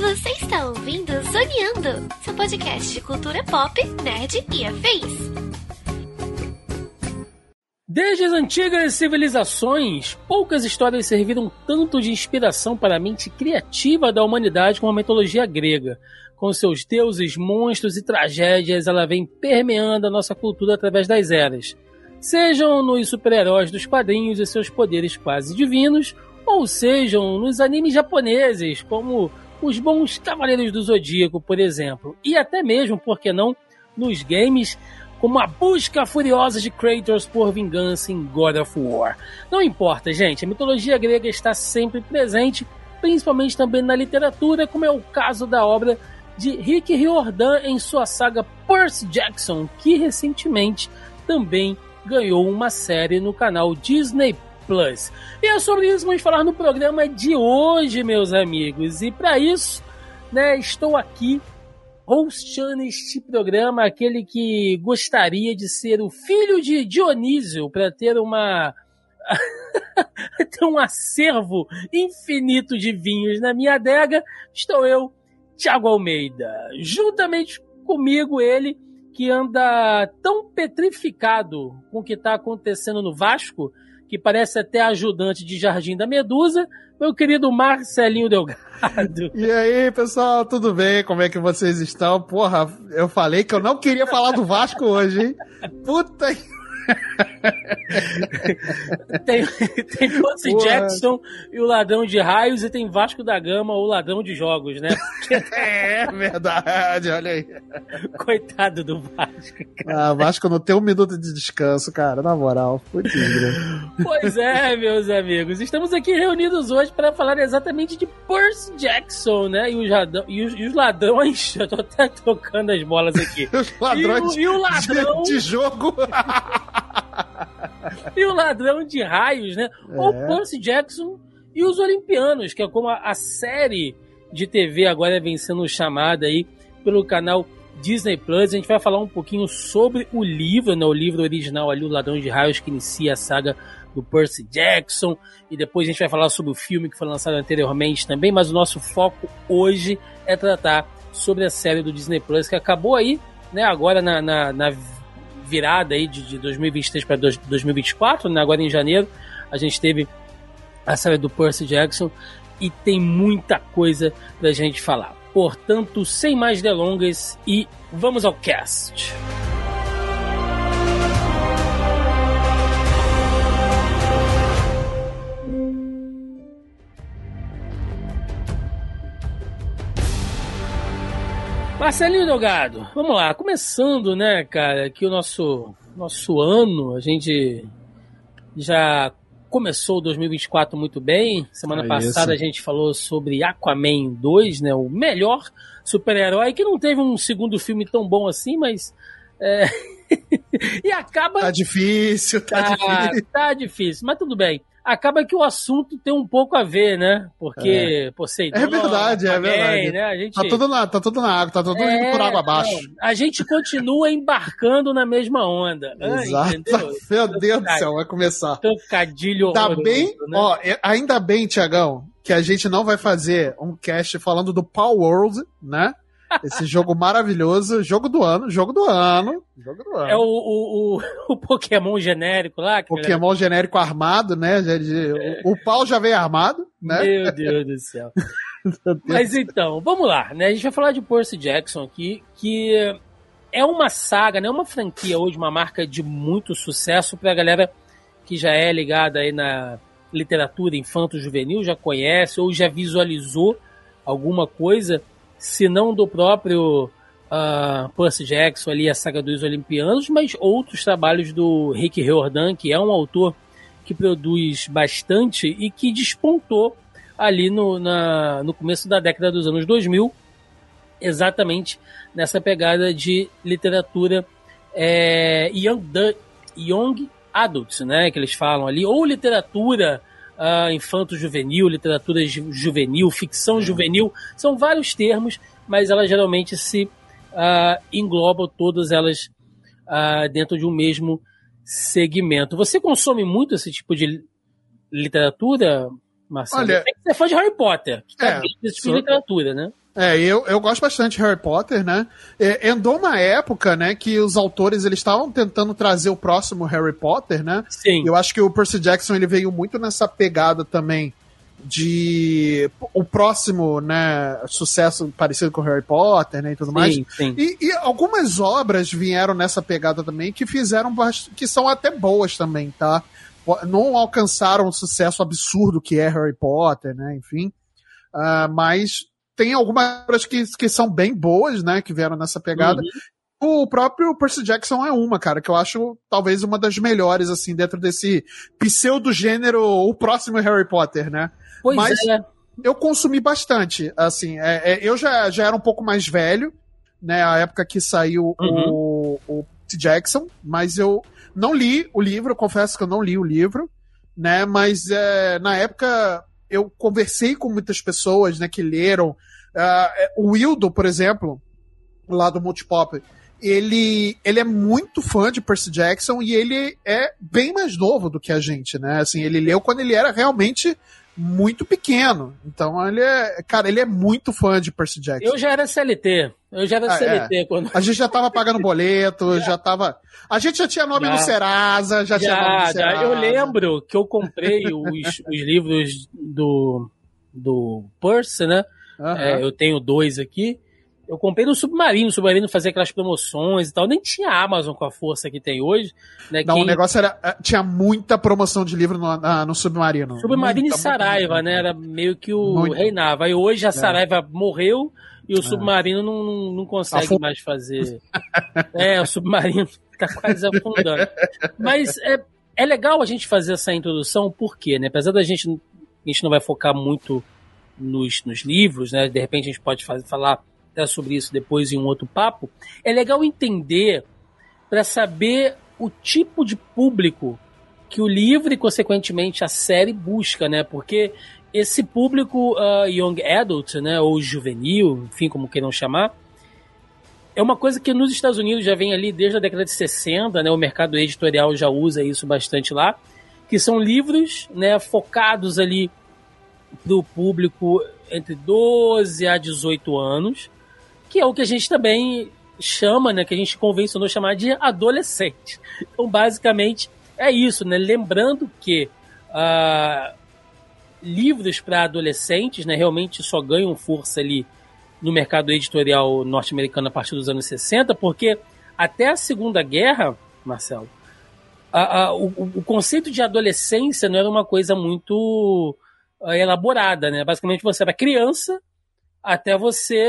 Você está ouvindo Zoneando, seu podcast de cultura pop, nerd e afins. Desde as antigas civilizações, poucas histórias serviram tanto de inspiração para a mente criativa da humanidade como a mitologia grega. Com seus deuses, monstros e tragédias, ela vem permeando a nossa cultura através das eras. Sejam nos super-heróis dos quadrinhos e seus poderes quase divinos, ou sejam nos animes japoneses, como os bons Cavaleiros do Zodíaco, por exemplo, e até mesmo, por que não, nos games, como a busca furiosa de Kratos por vingança em God of War. Não importa, gente, a mitologia grega está sempre presente, principalmente também na literatura, como é o caso da obra de Rick Riordan em sua saga Percy Jackson, que recentemente também ganhou uma série no canal Disney Plus. E é sobre isso que vamos falar no programa de hoje, meus amigos. E para isso, né, estou aqui hosteando este programa, aquele que gostaria de ser o filho de Dionísio para ter uma ter um acervo infinito de vinhos na minha adega. Estou eu, Thiago Almeida, juntamente comigo ele que anda tão petrificado com o que está acontecendo no Vasco que parece até ajudante de Jardim da Medusa, meu querido Marcelinho Delgado. E aí, pessoal, tudo bem? Como é que vocês estão? Porra, eu falei que eu não queria falar do Vasco hoje, hein? Puta que tem, tem Percy Jackson e o Ladrão de Raios, e tem Vasco da Gama, o Ladrão de Jogos, né? é verdade, olha aí. Coitado do Vasco. Cara. Ah, Vasco não tem um minuto de descanso, cara, na moral. Fudido. Pois é, meus amigos. Estamos aqui reunidos hoje para falar exatamente de Percy Jackson, né? E os, ladrão, e os, e os ladrões. Eu tô até tocando as bolas aqui. os ladrões e o, e o ladrão de, de jogo. e o ladrão de raios, né? É. Ou Percy Jackson e os Olimpianos, que é como a, a, série de TV agora vem sendo chamada aí pelo canal Disney Plus. A gente vai falar um pouquinho sobre o livro, né? O livro original ali, O Ladrão de Raios, que inicia a saga do Percy Jackson. E depois a gente vai falar sobre o filme que foi lançado anteriormente também. Mas o nosso foco hoje é tratar sobre a série do Disney Plus, que acabou aí, né? Agora na, na, na virada aí de, de 2023 para 2024, né? agora em janeiro, a gente teve a série do Percy Jackson e tem muita coisa pra gente falar. Portanto, sem mais delongas e vamos ao cast. Marcelinho Delgado, vamos lá, começando, né, cara, que o nosso, nosso ano, a gente já começou 2024 muito bem. Semana é passada isso. a gente falou sobre Aquaman 2, né, o melhor super-herói, que não teve um segundo filme tão bom assim, mas... É... e acaba... Tá difícil, tá, tá difícil. Tá difícil, mas tudo bem acaba que o assunto tem um pouco a ver, né? Porque, é. Poseidon... É verdade, é verdade. Né? A gente... tá, tudo na, tá tudo na água, tá tudo é, indo por água abaixo. A gente continua embarcando na mesma onda. Exato. Ah, Meu Deus do céu, vai começar. Trocadilho Tá bem, né? ó, ainda bem, Tiagão, que a gente não vai fazer um cast falando do Power World, né? Esse jogo maravilhoso, jogo do ano, jogo do ano. Jogo do ano. É o, o, o, o Pokémon genérico lá. Pokémon genérico armado, né? O, o pau já veio armado, né? Meu Deus do céu. Mas então, vamos lá, né? A gente vai falar de Percy Jackson aqui, que é uma saga, né? Uma franquia hoje, uma marca de muito sucesso pra galera que já é ligada aí na literatura infanto-juvenil, já conhece ou já visualizou alguma coisa se não do próprio uh, Percy Jackson ali, a saga dos Olimpianos, mas outros trabalhos do Rick Riordan, que é um autor que produz bastante e que despontou ali no, na, no começo da década dos anos 2000, exatamente nessa pegada de literatura é, young, young adults, né, que eles falam ali, ou literatura uh, infanto-juvenil, literatura juvenil, ficção juvenil, são vários termos, mas elas geralmente se uh, englobam todas elas uh, dentro de um mesmo segmento. Você consome muito esse tipo de literatura, Marcelo? Olha, você é fã de Harry Potter, que tá é, dentro desse tipo de literatura, né? É, eu, eu gosto bastante de Harry Potter, né? É, andou uma época, né, que os autores eles estavam tentando trazer o próximo Harry Potter, né? Sim. Eu acho que o Percy Jackson ele veio muito nessa pegada também de o próximo, né, sucesso parecido com Harry Potter, né, e tudo mais. Sim, sim. E, e algumas obras vieram nessa pegada também que fizeram que são até boas também, tá? Não alcançaram o sucesso absurdo que é Harry Potter, né? Enfim. Ah, mas tem algumas obras que, que são bem boas, né? Que vieram nessa pegada. Uhum. O próprio Percy Jackson é uma, cara, que eu acho talvez uma das melhores, assim, dentro desse pseudo-gênero, o próximo Harry Potter, né? Pois Mas- é. eu consumi bastante, assim, é, é, eu já, já era um pouco mais velho, né, a época que saiu o, o Percy Jackson, mas eu não li o livro, eu confesso que eu não li o livro, né, mas é, na época eu conversei com muitas pessoas, né, que leram, É, o Wildo, por exemplo, lá do Multipop, ele, ele é muito fã de Percy Jackson e ele é bem mais novo do que a gente, né? Assim, ele leu quando ele era realmente muito pequeno. Então ele é, cara, ele é muito fã de Percy Jackson. Eu já era CLT. Eu já era Ah, CLT quando. A gente já tava pagando boleto, já tava. A gente já tinha nome Já. no Serasa, já, tinha nome Já, no já. Serasa. Eu lembro que eu comprei os, os livros do, do Percy, né? Aham. É, eu tenho dois aqui. Eu comprei no Submarino. O Submarino fazia aquelas promoções e tal. Nem tinha Amazon com a força que tem hoje. Né? Não, Quem- o negócio era. eh, Tinha muita promoção de livro no, na- no Submarino. Submarino Muita, e Saraiva, muita, né? Era meio que o Muito. reinava. E hoje a Saraiva morreu e o É. Submarino não, não, não consegue Afund- mais fazer. é, o Submarino tá quase afundando. Mas é, é legal a gente fazer essa introdução, por quê? Né? Apesar da gente, a gente não vai focar muito nos, nos livros, né? De repente a gente pode fazer, falar até sobre isso depois em um outro papo. É legal entender para saber o tipo de público que o livro e, consequentemente, a série busca, né? Porque esse público ah, young adult, né, ou juvenil, enfim, como queiram chamar, é uma coisa que nos Estados Unidos já vem ali desde a década de 60, né? O mercado editorial já usa isso bastante lá, que são livros, né, focados ali do público entre 12 a 18 anos, que é o que a gente também chama, né, que a gente convencionou chamar de adolescente. Então, basicamente, é isso, né? Lembrando que ah, livros para adolescentes, né, realmente só ganham força ali no mercado editorial norte-americano a partir dos anos 60, porque até a Segunda Guerra, Marcelo, a- a- o, o conceito de adolescência não era uma coisa muito elaborada, né? Basicamente você era criança até você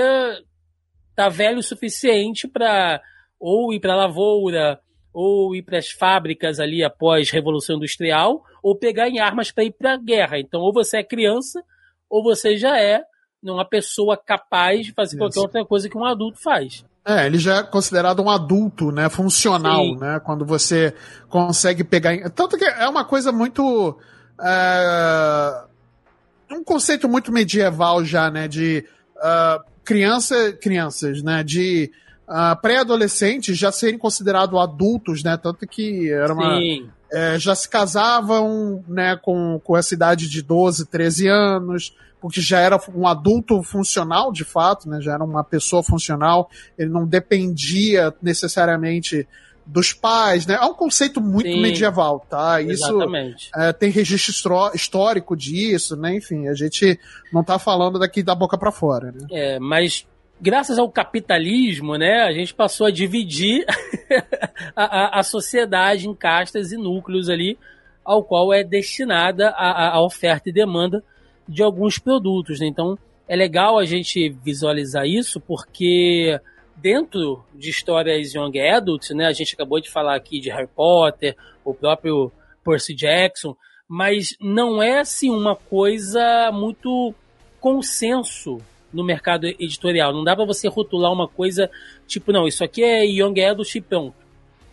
tá velho o suficiente para ou ir para lavoura, ou ir para as fábricas ali após Revolução Industrial, ou pegar em armas para ir para a guerra. Então, ou você é criança, ou você já é uma pessoa capaz de fazer qualquer Isso. outra coisa que um adulto faz. É, ele já é considerado um adulto, né? Funcional, Sim. né? Quando você consegue pegar. em- Tanto que é uma coisa muito. é, Um conceito muito medieval já, né? De ah, criança, crianças, né? De ah, pré-adolescentes já serem considerados adultos, né? Tanto que era uma. É, já se casavam né, com, com essa idade de 12, 13 anos, porque já era um adulto funcional de fato, né, já era uma pessoa funcional, ele não dependia necessariamente dos pais, né? É um conceito muito Sim. medieval, tá? Isso é, tem registro histórico disso, né? Enfim, a gente não tá falando daqui da boca para fora, né? É, mas graças ao capitalismo, né, a gente passou a dividir a, a- a sociedade em castas e núcleos ali, ao qual é destinada a, a- a oferta e demanda de alguns produtos. né? Então, é legal a gente visualizar isso, porque dentro de histórias young adult, né, a gente acabou de falar aqui de Harry Potter, o próprio Percy Jackson, mas não é assim uma coisa muito consenso no mercado editorial. Não dá pra você rotular uma coisa tipo, não, isso aqui é Young Adult e pronto.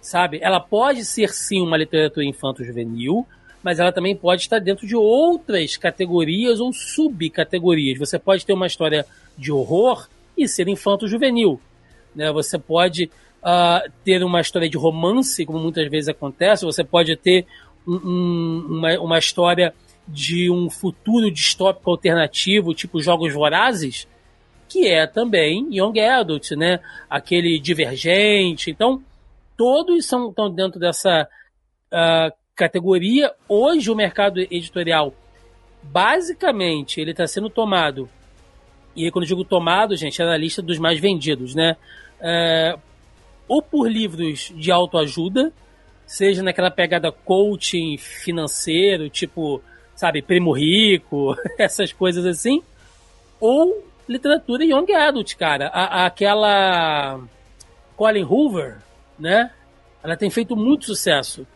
Sabe? Ela pode ser sim uma literatura infanto-juvenil, mas ela também pode estar dentro de outras categorias ou subcategorias. Você pode ter uma história de horror e ser infanto-juvenil. Né? Você pode uh, ter uma história de romance, como muitas vezes acontece, você pode ter um, um, uma, uma história de um futuro distópico alternativo, tipo Jogos Vorazes, que é também Young Adult, né? Aquele divergente. Então, todos são, estão dentro dessa uh, categoria. Hoje, o mercado editorial, basicamente, ele está sendo tomado. E quando eu digo tomado, gente, é na lista dos mais vendidos, né? Uh, ou por livros de autoajuda, seja naquela pegada coaching financeiro, tipo sabe, Primo Rico, essas coisas assim, ou literatura young adult, cara. A, a, aquela Colin Hoover, né? Ela tem feito muito sucesso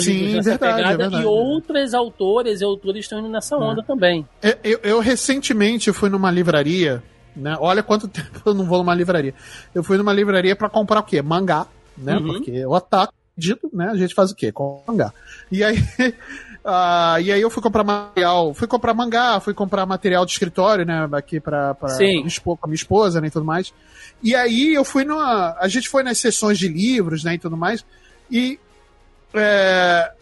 Sim, dessa verdade, pegada é verdade, e outras autoras e autores estão indo nessa é. onda é. também. Eu, eu, recentemente fui numa livraria, né? Olha quanto tempo eu não vou numa livraria. Eu fui numa livraria para comprar o quê? Mangá, né? Uhum. Porque o ataque dito, né? A gente faz o quê? Com mangá. E aí Uh, e aí eu fui comprar material, fui comprar mangá, fui comprar material de escritório, né, aqui pra, pra, minha, esposa, pra minha esposa, né, e tudo mais. E aí eu fui numa, a gente foi nas sessões de livros, né, e tudo mais, e é,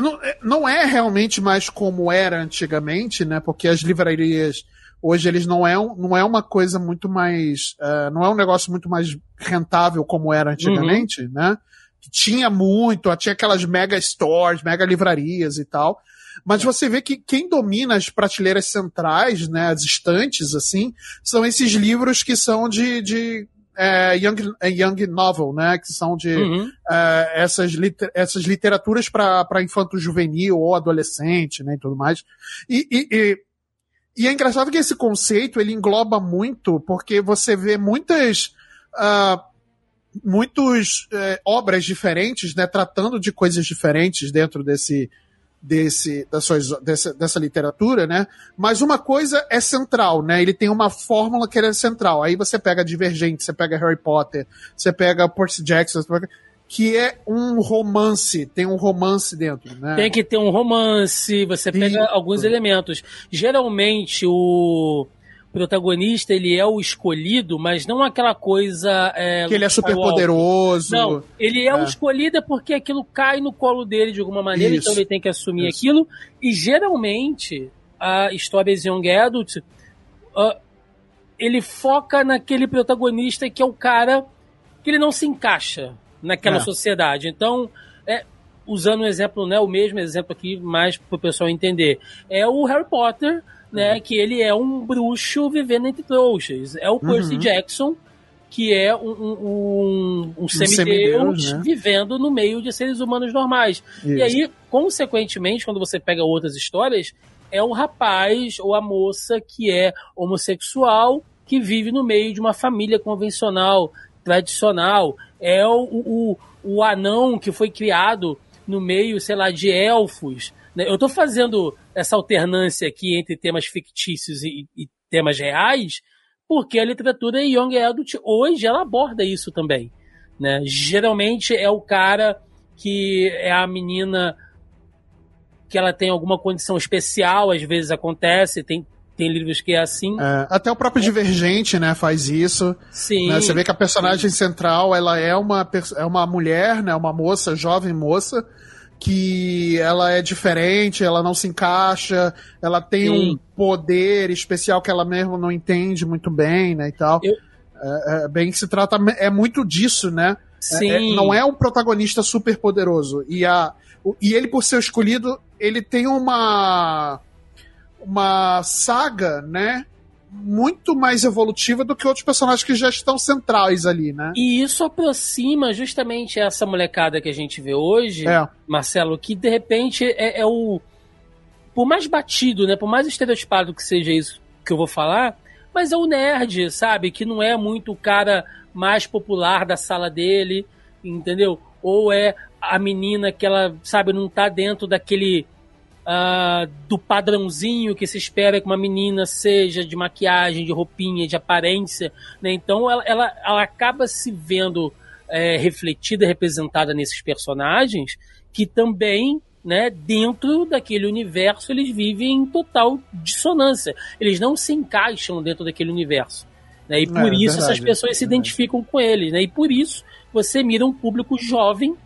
não, é, não é realmente mais como era antigamente, né, porque as livrarias hoje eles não é, não é uma coisa muito mais, uh, não é um negócio muito mais rentável como era antigamente, uhum. né, que tinha muito, tinha aquelas mega stores, mega livrarias e tal. Mas você vê que quem domina as prateleiras centrais, né, as estantes, assim, são esses livros que são de, de é, young, é, young novel, né, que são de uhum. é, essas, liter, essas literaturas para infanto juvenil ou adolescente, né, e tudo mais. E, e, e, e, é engraçado que esse conceito ele engloba muito, porque você vê muitas uh, muitas é, obras diferentes, né, tratando de coisas diferentes dentro desse, desse, dessa, dessa, dessa literatura, né? Mas uma coisa é central, né? Ele tem uma fórmula que é central. Aí você pega Divergente, você pega Harry Potter, você pega Percy Jackson, que é um romance, tem um romance dentro, né? Tem que ter um romance, você pega Isso. alguns elementos. Geralmente o protagonista ele é o escolhido, mas não aquela coisa. É, que ele é super poderoso. Não, ele é, é, o escolhido porque aquilo cai no colo dele de alguma maneira, Isso. então ele tem que assumir Isso. aquilo. E geralmente, a história de Young Adult, uh, ele foca naquele protagonista que é o cara que ele não se encaixa naquela é. sociedade. Então, é, usando um exemplo, né, o mesmo exemplo aqui, mais para o pessoal entender, é o Harry Potter né? Uhum. Que ele é um bruxo vivendo entre trouxas. É o Percy uhum. Jackson, que é um, um, um, um semideus né? vivendo no meio de seres humanos normais. Isso. E aí, consequentemente, quando você pega outras histórias, é o rapaz ou a moça que é homossexual que vive no meio de uma família convencional, tradicional. É o, o, o anão que foi criado no meio, sei lá, de elfos. Né? Eu estou fazendo essa alternância aqui entre temas fictícios e, e temas reais, porque a literatura Young Adult hoje ela aborda isso também. Né? Geralmente é o cara que é a menina que ela tem alguma condição especial, às vezes acontece, tem, tem livros que é assim. É, até o próprio Divergente, né, faz isso. Sim. Né? Você vê que a personagem sim. central, ela é uma, é uma mulher, né, uma moça, jovem moça, que ela é diferente, ela não se encaixa, ela tem Sim. um poder especial que ela mesmo não entende muito bem, né, e tal. Eu... É, é, bem que se trata, é muito disso, né? Sim. É, é, não é um protagonista super poderoso. E, a, e ele, por ser escolhido, ele tem uma uma saga, né? Muito mais evolutiva do que outros personagens que já estão centrais ali, né? E isso aproxima justamente essa molecada que a gente vê hoje, é. Marcelo, que de repente é, é, o. Por mais batido, né? Por mais estereotipado que seja isso que eu vou falar, mas é o nerd, sabe? Que não é muito o cara mais popular da sala dele, entendeu? Ou é a menina que ela, sabe, não tá dentro daquele uh, do padrãozinho que se espera que uma menina seja de maquiagem, de roupinha, de aparência, né? Então ela, ela, ela acaba se vendo é, refletida, representada nesses personagens que também né, dentro daquele universo eles vivem em total dissonância. Eles não se encaixam dentro daquele universo. Né? E por é, isso essas pessoas se identificam com ele. Né? E por isso você mira um público jovem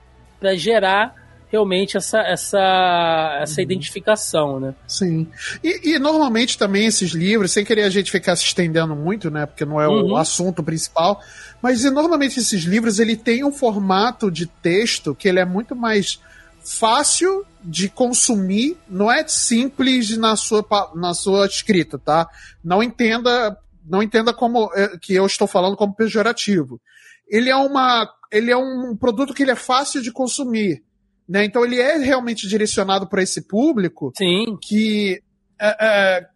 para gerar realmente essa, essa, essa uhum. identificação, né? Sim. E, e, normalmente também esses livros, sem querer a gente ficar se estendendo muito, né? Porque não é uhum. o assunto principal, mas normalmente esses livros ele tem um formato de texto que ele é muito mais fácil de consumir, não é simples na sua, na sua escrita, tá? Não entenda, não entenda como é, que eu estou falando como pejorativo. Ele é uma, ele é um produto que ele é fácil de consumir, né? Então ele é realmente direcionado para esse público Sim. que é, é,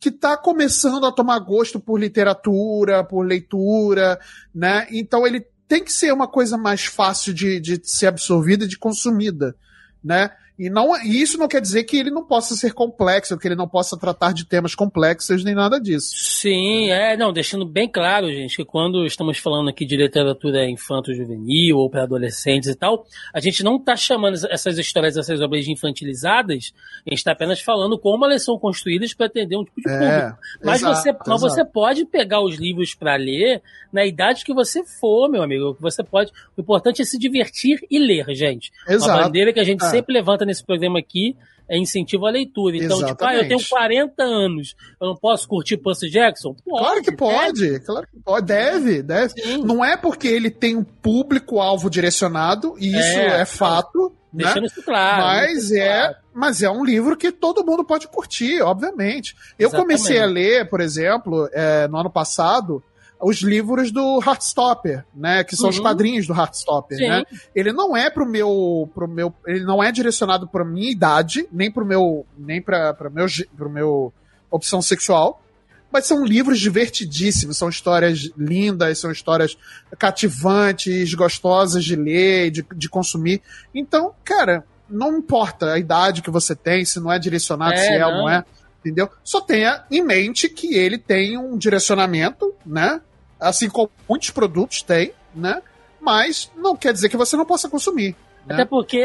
que está começando a tomar gosto por literatura, por leitura, né? Então ele tem que ser uma coisa mais fácil de, de ser absorvida e de consumida né? E, não, e isso não quer dizer que ele não possa ser complexo, que ele não possa tratar de temas complexos nem nada disso. Sim, é, não, deixando bem claro, gente, que quando estamos falando aqui de literatura infanto-juvenil ou para adolescentes e tal, a gente não está chamando essas histórias, essas obras de infantilizadas, a gente está apenas falando como elas são construídas para atender um tipo de é, público. Mas, exato, você, mas você pode pegar os livros para ler na idade que você for, meu amigo. Você pode. O importante é se divertir e ler, gente. Exato. Uma bandeira que a gente é. sempre levanta nesse programa aqui é incentivo à leitura. Então, Exatamente. tipo, ah, eu tenho 40 anos, eu não posso curtir Percy Jackson? Pode, claro que pode, deve. claro que pode, deve, deve. Sim. Não é porque ele tem um público-alvo direcionado, e isso é, é fato. Né? Deixando né? isso claro. Mas é, claro. mas é um livro que todo mundo pode curtir, obviamente. Eu Exatamente. comecei a ler, por exemplo, é, no ano passado, os livros do Heartstopper, né? Que são uhum. os quadrinhos do Heartstopper, Sim. né? Ele não é pro meu, pro meu, ele não é direcionado para minha idade, nem pro meu, nem para para meu, pro meu opção sexual. Mas são livros divertidíssimos, são histórias lindas, são histórias cativantes, gostosas de ler, de, de consumir. Então, cara, não importa a idade que você tem, se não é direcionado, é, se é não. ou não é entendeu? Só tenha em mente que ele tem um direcionamento, né? Assim como muitos produtos têm, né? Mas não quer dizer que você não possa consumir. Né? Até porque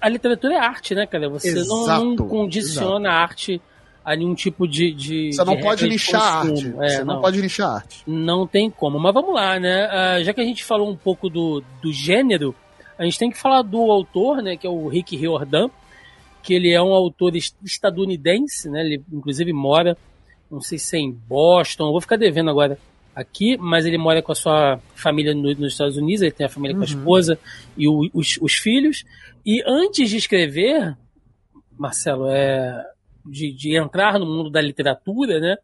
a literatura é arte, né, cara? Você exato, não, condiciona a arte a nenhum tipo de. de você não de pode lixar a arte. É, você não, não, pode lixar a arte. Não tem como. Mas vamos lá, né? Uh, já que a gente falou um pouco do, do gênero, a gente tem que falar do autor, né? Que é o Rick Riordan, que ele é um autor estadunidense, né? Ele inclusive mora, não sei se é em Boston, vou ficar devendo agora aqui, mas ele mora com a sua família no, nos Estados Unidos, ele tem a família uhum. com a uhum. esposa e o, os, os, filhos. E antes de escrever, Marcelo, é, de, de entrar no mundo da literatura, né?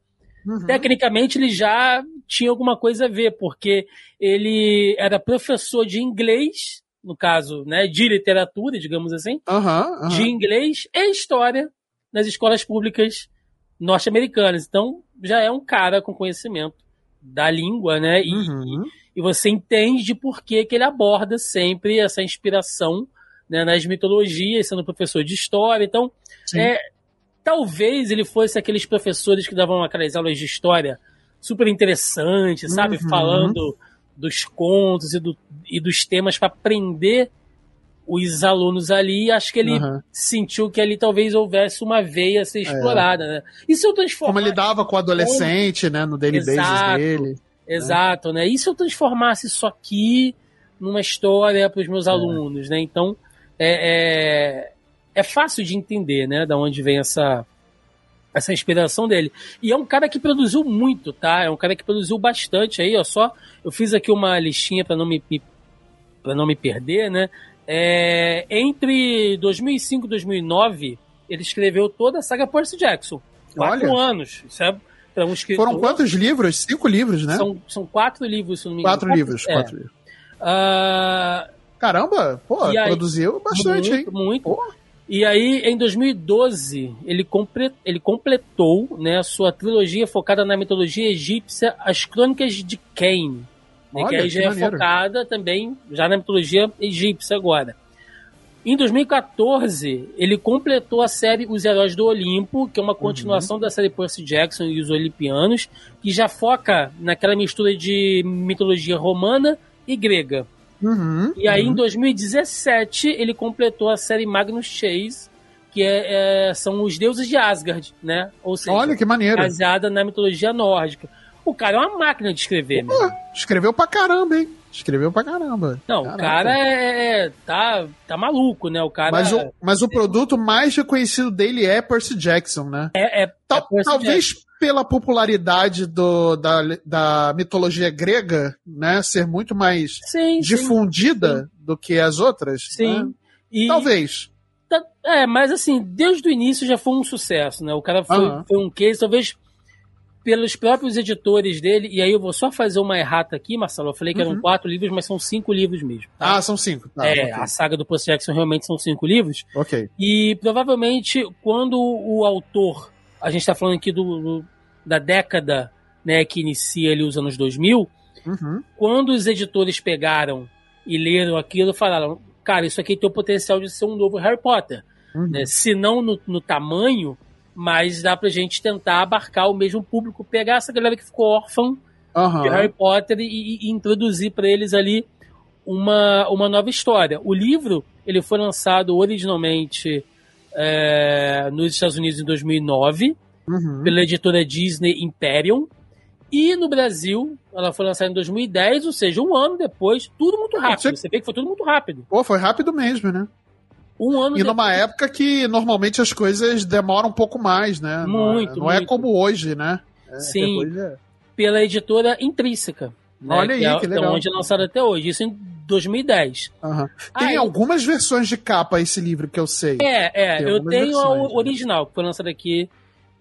Uhum. Tecnicamente ele já tinha alguma coisa a ver, porque ele era professor de inglês, no caso, né, de literatura, digamos assim, uhum, de inglês e história nas escolas públicas norte-americanas. Então já é um cara com conhecimento da língua, né? E, uhum. e, você entende por que, que ele aborda sempre essa inspiração né, nas mitologias, sendo professor de história. Então, é, talvez ele fosse aqueles professores que davam aquelas aulas de história super interessantes, sabe? Uhum. Falando dos contos e, do, e dos temas para aprender os alunos ali, acho que ele uhum. sentiu que ali talvez houvesse uma veia a ser é. explorada, é. né? E se eu transformar... Como ele dava com o adolescente, como... né, no daily exato, dele. Exato, né? né? E se eu transformasse isso aqui numa história para os meus é. alunos, né? Então, é, é, é, fácil de entender, né, da onde vem essa essa inspiração dele. E é um cara que produziu muito, tá? É um cara que produziu bastante aí, ó, só eu fiz aqui uma listinha para não me, me para não me perder, né? É, entre 2005 e 2009, ele escreveu toda a saga Percy Jackson. Quatro Olha. anos. Isso é um escritor... Foram quantos livros? Cinco livros, né? São, são quatro livros, se não me engano. Quatro, livros, é. quatro livros. Uh... Caramba, pô, aí, produziu bastante, muito, hein? Muito. Pô. E aí, em 2012, ele, compre... ele completou né, a sua trilogia focada na mitologia egípcia, As Crônicas de Cain. Olha, que aí já é focada também já na mitologia egípcia agora. Em 2014, ele completou a série Os Heróis do Olimpo, que é uma continuação uhum. da série Percy Jackson e os Olimpianos, que já foca naquela mistura de mitologia romana e grega. Uhum, e aí, uhum. em 2017, ele completou a série Magnus Chase, que é, é, são os deuses de Asgard, né? Ou seja, Olha que maneiro. baseada na mitologia nórdica. O cara é uma máquina de escrever, Pô, mesmo. escreveu pra caramba, hein? Escreveu pra caramba. Não, Caraca. o cara é, é- tá, tá maluco, né? O cara Mas o, mas o produto mais reconhecido dele é Percy Jackson, né? é, é, Tal- é talvez pela popularidade do, da, da mitologia grega, né? Ser muito mais Jackson. Sim, sim, difundida do que as outras. sim. né? E, Talvez. tá- é, mas assim, desde o início já foi um sucesso, né? O cara foi, Aham. foi um case, talvez pelos próprios editores dele, e aí eu vou só fazer uma errata aqui, Marcelo. Eu falei que eram Uhum. quatro livros, mas são cinco livros mesmo. tá? Ah, são cinco. Tá, é, ok. a saga do Percy Jackson realmente são cinco livros. ok. E provavelmente quando o autor, a gente está falando aqui do, do- da década né, que inicia ali os anos 2000, Uhum. quando os editores pegaram e leram aquilo, falaram: cara, isso aqui tem o potencial de ser um novo Harry Potter. Uhum. Né? Se não no, no tamanho, mas dá pra gente tentar abarcar o mesmo público, pegar essa galera que ficou órfã Aham. de Harry Potter e, e introduzir para eles ali uma, uma nova história. O livro ele foi lançado originalmente é, nos Estados Unidos em 2009 Uhum. pela editora Disney Imperium e no Brasil ela foi lançada em 2010, ou seja, um ano depois, tudo muito rápido. Você- Você vê que foi tudo muito rápido. Pô, foi rápido mesmo, né? Um ano E numa depois- época que normalmente as coisas demoram um pouco mais, né? Não é- Muito, Não é, muito. como hoje, né? É, Sim. é- pela editora Intrínseca. né, Olha aí, é, que é legal. onde é lançado até hoje, isso em 2010. Aham. Tem Aí- algumas versões de capa esse livro que eu sei. É, é, Tem eu tenho a versões, né? original, que foi lançada aqui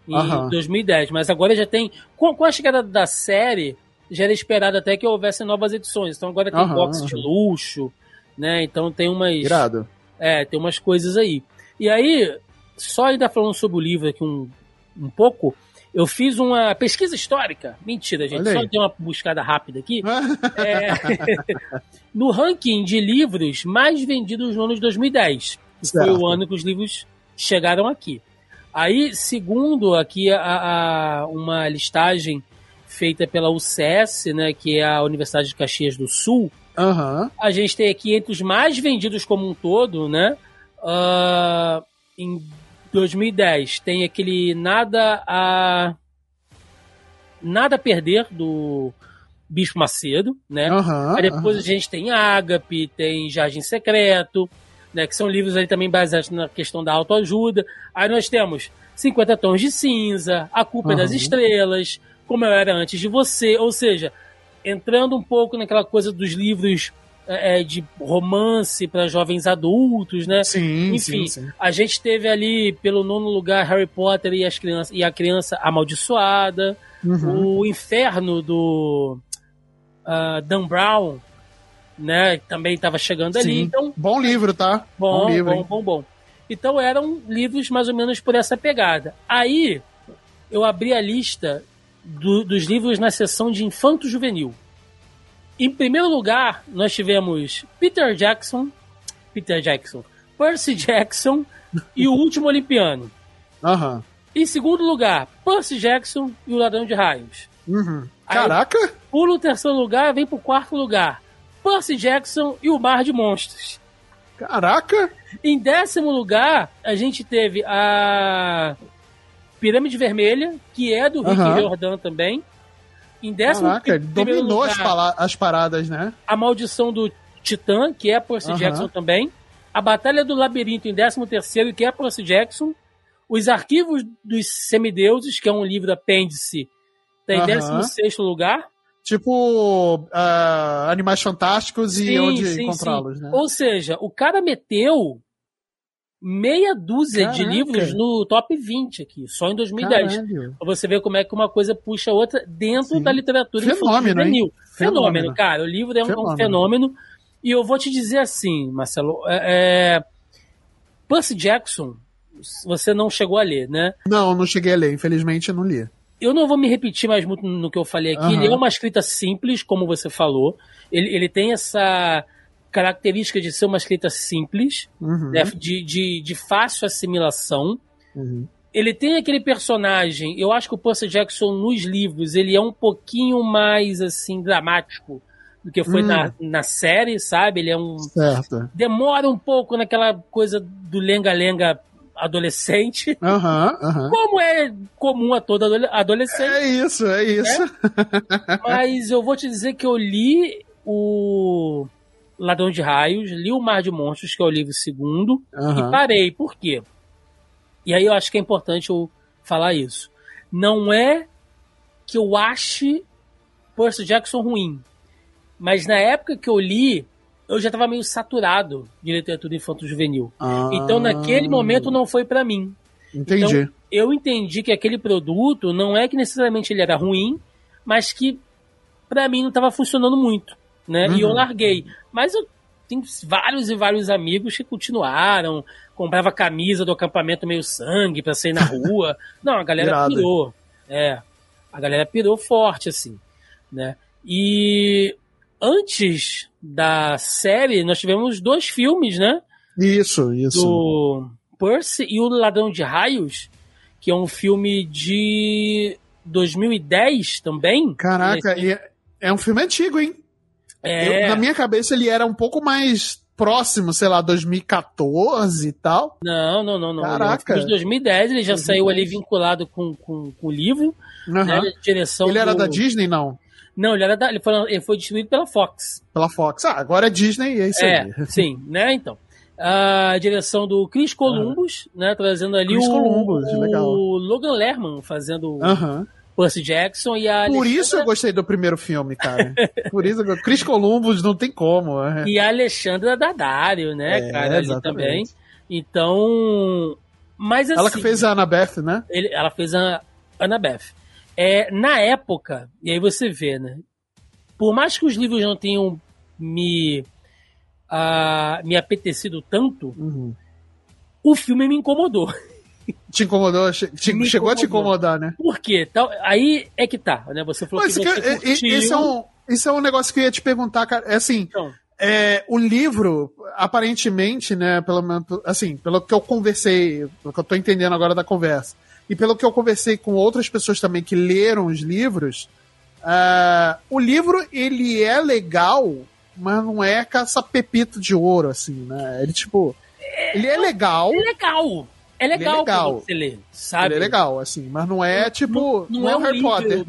em Aham. 2010, mas agora já tem. Com, com a chegada da série, já era esperado até que houvesse novas edições. Então agora tem Aham, box de luxo, né? Então tem umas. Irado. É, tem umas coisas aí. E aí, só ainda falando sobre o livro aqui um, um pouco, eu fiz uma pesquisa histórica. Mentira, gente. Só dei uma buscada rápida aqui. É, no ranking de livros mais vendidos no ano de 2010. Que foi o ano que os livros chegaram aqui. Aí, segundo aqui a, a- uma listagem feita pela UCS, né, que é a Universidade de Caxias do Sul, Aham. a gente tem aqui entre os mais vendidos como um todo, né? ah, em 2010 tem aquele Nada a Nada a Perder do Bispo Macedo, né? Aham. Aí depois a gente tem Ágape, tem Jardim Secreto, né? Que são livros ali também baseados na questão da autoajuda. Aí nós temos 50 Tons de Cinza, A Culpa é das. Estrelas, Como Eu Era Antes de Você, ou seja, entrando um pouco naquela coisa dos livros é, é, de romance para jovens adultos, né? Sim, Enfim, sim, sim. a gente teve ali pelo nono lugar Harry Potter e, as crianças, e a criança amaldiçoada, Uhum. o inferno do ah, Dan Brown, né? Também estava chegando ali. Sim. Então, Bom livro, tá? bom, bom livro, bom, bom, bom. Então eram livros mais ou menos por essa pegada. Aí eu abri a lista do- dos livros na seção de infanto juvenil. Em primeiro lugar, nós tivemos Peter Jackson, Peter Jackson, Percy Jackson e o Último Olimpiano. Aham. Em segundo lugar, Percy Jackson e o Ladrão de Raios. Uhum. Aí- Caraca! Pula o terceiro lugar, vem pro quarto lugar. Percy Jackson e o Mar de Monstros. Caraca! Em décimo lugar, a gente teve a Pirâmide Vermelha, que é do Rick Aham. Jordan também. Em décimo Caraca, ele dominou lugar, as, paradas, né? A Maldição do Titã, que é Percy Aham. Jackson também. A Batalha do Labirinto em décimo terceiro, que é Percy Jackson. Os Arquivos dos Semideuses, que é um livro apêndice, está em Aham. décimo sexto lugar. Tipo, ah, Animais Fantásticos e Sim, onde sim, encontrá-los, né? Ou seja, o cara meteu meia dúzia de Caraca. livros no top 20 aqui, só em 2010. Caralho. Pra você ver como é que uma coisa puxa a outra dentro Sim. da literatura Fenômeno, infantil-juvenil. Fenômeno, Fenômeno. cara. O livro é um Fenômeno. fenômeno. E eu vou te dizer assim, Marcelo, é, é, Percy Jackson, você não chegou a ler, né? Não, não cheguei a ler, infelizmente eu não li. Eu não vou me repetir mais muito no que eu falei aqui. Aham. Ele é uma escrita simples, como você falou. Ele, ele tem essa característica de ser uma escrita simples, Uhum, né, de, de, de fácil assimilação. uhum. Ele tem aquele personagem, eu acho que o Percy Jackson nos livros, ele é um pouquinho mais, assim, dramático do que foi Hum. na, na série, sabe? Ele é um... Certo. Demora um pouco naquela coisa do lenga-lenga adolescente. Aham, aham. Como é comum a toda adole- adolescente. É isso, é isso. Mas eu vou te dizer que eu li o Ladrão de Raios, li o Mar de Monstros, que é o livro segundo, e Aham. parei. Por quê? E aí eu acho que é importante eu falar isso. Não é que eu ache Percy Jackson ruim, mas na época que eu li, eu já estava meio saturado de literatura infanto-juvenil. Ah, Então naquele momento não foi pra mim. Entendi. Então, eu entendi que aquele produto não é que necessariamente ele era ruim, mas que pra mim não estava funcionando muito, né? E eu Uhum. larguei. Mas eu tenho vários e vários amigos que continuaram, comprava camisa do acampamento meio sangue pra sair na rua. não, a galera Irado. pirou. É. A galera pirou forte assim, né? E antes da série, nós tivemos dois filmes, né? Isso, isso. do Percy e o Ladrão de Raios, que é um filme de 2010 também. Caraca, e é, é um filme antigo, hein? É, Eu- na minha cabeça ele era um pouco mais próximo, sei lá, 2014 e tal. não, não, não, não. Caraca. De 2010, ele já 2010. saiu ali vinculado com, com, com o livro, Aham. né? Direção Ele era do- da Disney, não? Não, ele era da, ele foi, ele foi distribuído pela Fox. Pela Fox. Ah, agora é Disney, é isso É, aí. sim, né? Então. A direção do Chris Columbus, né? Trazendo ali Chris o, Columbus, o legal. Logan Lerman fazendo Aham. Percy Jackson e a Por Alexandra- isso eu gostei do primeiro filme, cara. Por isso, eu- Chris Columbus não tem como. é. E a Alexandra Daddario, né, É, cara, ali também. Então. Mas assim. Ela que fez a Annabeth, né? ele- ela fez a Annabeth. É, na época, e aí você vê, né? Por mais que os livros não tenham me. ah, me apetecido tanto, Uhum. o filme me incomodou. Te incomodou? Te- chegou a te incomodou. incomodar, né? Por quê? Tal- aí é que tá, né? Você falou Mas que você curtiu. esse, é um, esse é um negócio que eu ia te perguntar, cara. É assim, Então, é, o livro, aparentemente, né, pelo menos, assim, pelo que eu conversei, pelo que eu tô entendendo agora da conversa, e pelo que eu conversei com outras pessoas também que leram os livros, ah, o livro, ele é legal, mas não é essa pepita de ouro, assim, né? Ele, tipo, ele é legal, é legal. É legal, Ele é legal. você ler, sabe? ele é legal, assim, mas não é, tipo, não, é um Harry livro- Potter.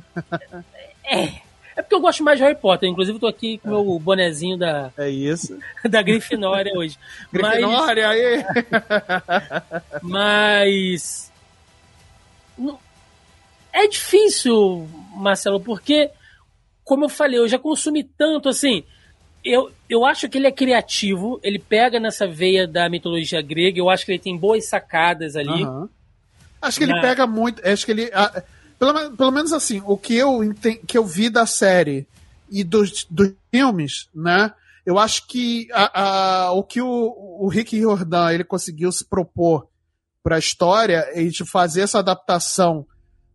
É. É porque eu gosto mais de Harry Potter. Inclusive, eu tô aqui com o meu bonezinho da, É isso. da Grifinória hoje. Mas, Grifinória, aí. mas. não- É difícil, Marcelo, porque, como eu falei, eu já consumi tanto assim. Eu, eu acho que ele é criativo, ele pega nessa veia da mitologia grega, eu acho que ele tem boas sacadas ali. Aham. Acho que ele Na- pega muito. Acho que ele. ah, pelo, pelo menos assim, o que eu, que eu vi da série e dos, dos filmes, né? Eu acho que a- a- o que o, o Rick Riordan ele conseguiu se propor para a história e de fazer essa adaptação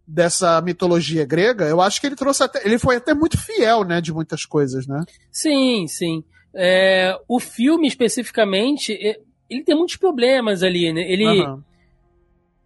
dessa mitologia grega, eu acho que ele trouxe até. Ele foi até muito fiel, né? De muitas coisas, né? Sim, sim. É, o filme, especificamente, é- ele tem muitos problemas ali, né? Ele. Aham.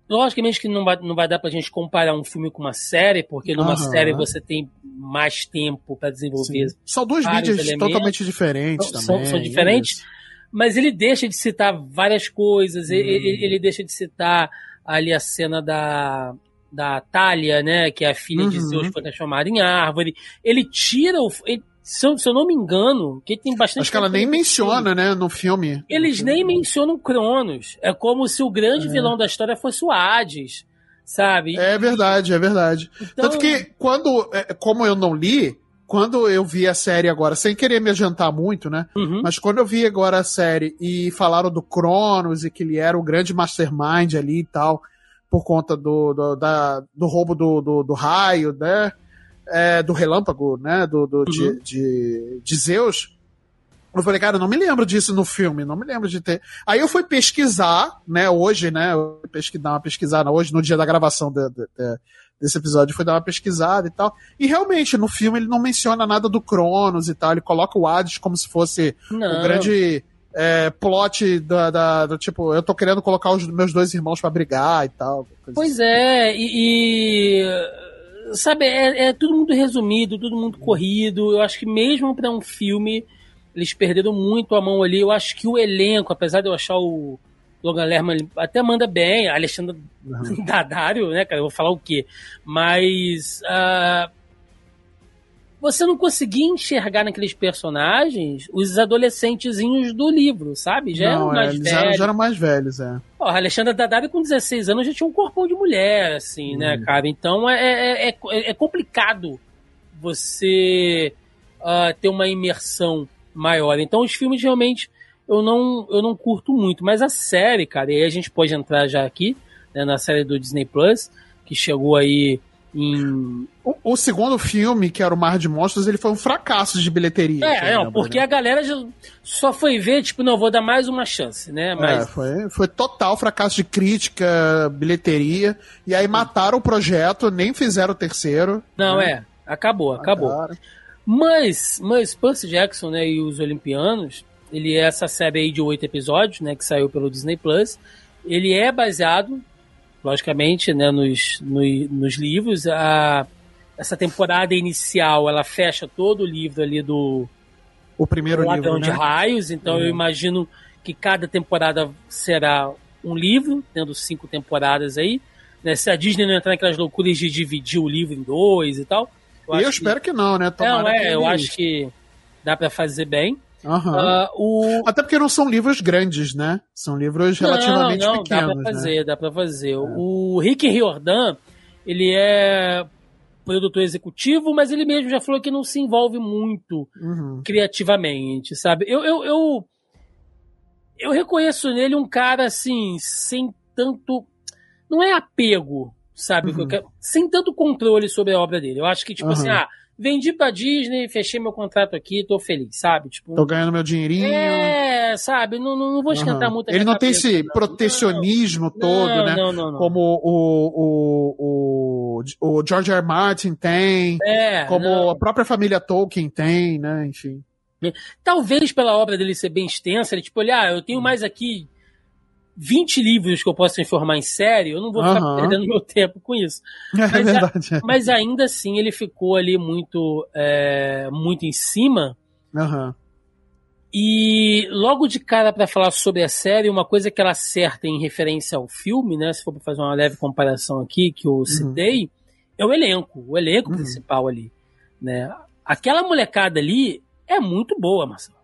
Logicamente que não vai, não vai dar pra gente comparar um filme com uma série, porque numa Aham. série você tem mais tempo pra desenvolver. Sim. São duas mídias elementos. totalmente diferentes São- também. são diferentes? isso. Mas ele deixa de citar várias coisas, Hum. ele, ele- ele deixa de citar ali a cena da, da Talia, né? Que é a filha de Uhum. Zeus que foi transformada em árvore. Ele tira o. ele- se, eu, se eu não me engano, que tem bastante. Acho que ela nem filme. menciona, né, no filme. Eles nem mencionam Cronos. É como se o grande É. vilão da história fosse o Hades, sabe? É verdade, é verdade. Então- Tanto que quando, é, como eu não li, quando eu vi a série agora, sem querer me adiantar muito, né? Uhum. Mas quando eu vi agora a série e falaram do Cronos e que ele era o grande mastermind ali e tal, por conta do, do, da- do roubo do, do, do raio, né? É, do relâmpago, né? Do, do, de, Uhum. de, de Zeus. Eu falei, cara, eu não me lembro disso no filme, não me lembro de ter. Aí eu fui pesquisar, né, hoje, né? Eu fui pesqui- dar uma pesquisada hoje, no dia da gravação de- de- de- desse episódio, fui dar uma pesquisada e tal. E realmente, no filme ele não menciona nada do Cronos e tal, ele coloca o Hades como se fosse Não. o grande é, plot da, da- do tipo, eu tô querendo colocar os meus dois irmãos pra brigar e tal. coisa Pois assim. é, e. e, sabe, é, é tudo muito resumido, tudo muito corrido. Eu acho que mesmo pra um filme, eles perderam muito a mão ali. Eu acho que o elenco, apesar de eu achar o, Logan Lerman até manda bem, a Alexandra uhum. Daddario, né, cara? Eu vou falar o quê? Mas. Uh, você não conseguia enxergar naqueles personagens os adolescentezinhos do livro, sabe? Já não, eram mais é, velhos. Já eram mais velhos, é. Porra, a Alexandra Daddario com 16 anos já tinha um corpão de mulher, assim, né, hum. né, cara? Então é, é, é, é complicado você uh, ter uma imersão maior. Então os filmes realmente eu não, eu não curto muito, mas a série, cara, e aí a gente pode entrar já aqui, né, na série do Disney Plus, que chegou aí em... O, o, segundo filme, que era o Mar de Monstros, ele foi um fracasso de bilheteria. É, não, porque né? a galera já só foi ver, tipo, não, vou dar mais uma chance, né? É, mas... É, foi, foi total fracasso de crítica, bilheteria, e aí mataram o projeto, nem fizeram o terceiro. Não, né? é, acabou, acabou. Mataram. Mas, mas Percy Jackson, né, e os Olimpianos, ele é essa série aí de oito episódios, né, que saiu pelo Disney Plus. Ele é baseado logicamente, né, nos, no, nos livros. A, essa temporada inicial, ela fecha todo o livro ali do o primeiro Ladrão livro, de né? Raios, então uhum. eu imagino que cada temporada será um livro, tendo cinco temporadas aí. Né? Se a Disney não entrar naquelas loucuras de dividir o livro em dois e tal. Eu, eu espero que... que, não, né? Tomara não, é, eu acho que dá para fazer bem. Uhum. Uh, o... Até porque não são livros grandes, né? São livros relativamente não, não, pequenos. Dá pra né? fazer, né? dá pra fazer. É. O Rick Riordan, ele é produtor executivo, mas ele mesmo já falou que não se envolve muito uhum. criativamente, sabe? Eu, eu, eu, eu reconheço nele um cara assim, sem tanto. Não é apego, sabe? Uhum. Sem tanto controle sobre a obra dele. Eu acho que, tipo assim, ah vendi pra Disney, fechei meu contrato aqui, tô feliz, sabe? Tipo, tô ganhando meu dinheirinho. É, sabe? Não, não, não vou esquentar uhum. muito. Ele não tem esse não. protecionismo não, todo, não, né? Não, não, não. Como o, o, o, o George R. R. Martin tem, é, como a própria família Tolkien tem, né? Enfim. Talvez pela obra dele ser bem extensa, ele tipo, olha, ah, eu tenho mais aqui 20 livros que eu posso transformar em série, eu não vou ficar uhum. perdendo meu tempo com isso. É mas, verdade. A, mas ainda assim ele ficou ali muito, é, muito em cima. Uhum. E logo de cara para falar sobre a série, uma coisa que ela acerta em referência ao filme, né? Se for para fazer uma leve comparação aqui que eu uhum. citei, uhum. é o elenco, o elenco uhum. principal ali, né? Aquela molecada ali é muito boa, Marcelo.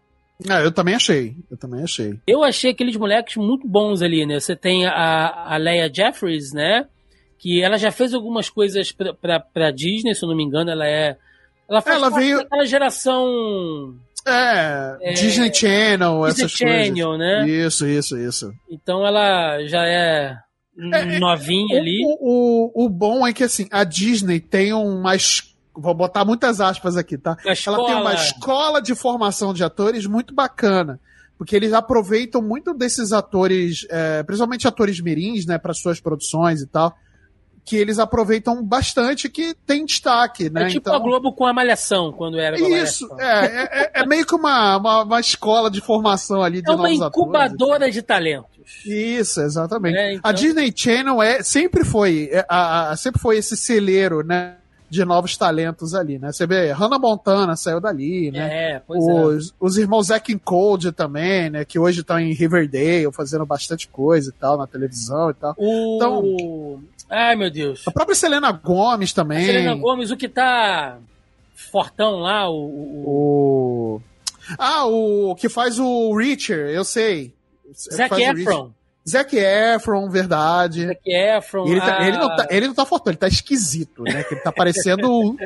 Ah, eu também achei. Eu também achei. Eu achei aqueles moleques muito bons ali, né? Você tem a, a Leia Jeffries, né? Que ela já fez algumas coisas pra, pra, pra Disney, se eu não me engano, ela é. Ela faz ela veio... daquela geração. É, é, Disney Channel, Disney essas Channel, coisas. né? Isso, isso, isso. Então ela já é, é novinha o, ali. O, o, o bom é que assim, a Disney tem umas vou botar muitas aspas aqui, tá? Ela tem uma escola de formação de atores muito bacana. Porque eles aproveitam muito desses atores, é, principalmente atores mirins, né, para suas produções e tal, que eles aproveitam bastante que tem destaque, né? É tipo então... a Globo com a Malhação, quando era Isso, é, é, é, é, meio que uma, uma, uma, escola de formação ali de É uma incubadora de talentos. Isso, exatamente. É, então... A Disney Channel é, sempre foi, é, a, a, sempre foi esse celeiro, né? De novos talentos ali, né? Você vê, Hannah Montana saiu dali, né? É, pois os, é. Os irmãos Zack Code também, né? Que hoje estão em Riverdale, fazendo bastante coisa e tal, na televisão e tal. O... Então... Ai, meu Deus. A própria Selena Gomes também. A Selena Gomes, o que tá fortão lá, o... o... o... Ah, o que faz o Richard, eu sei. Zac Efron. Zac Efron, verdade. Zac Efron. Ele, tá, ele, não tá, ele não tá fortão, ele tá esquisito, né? Que ele tá parecendo o,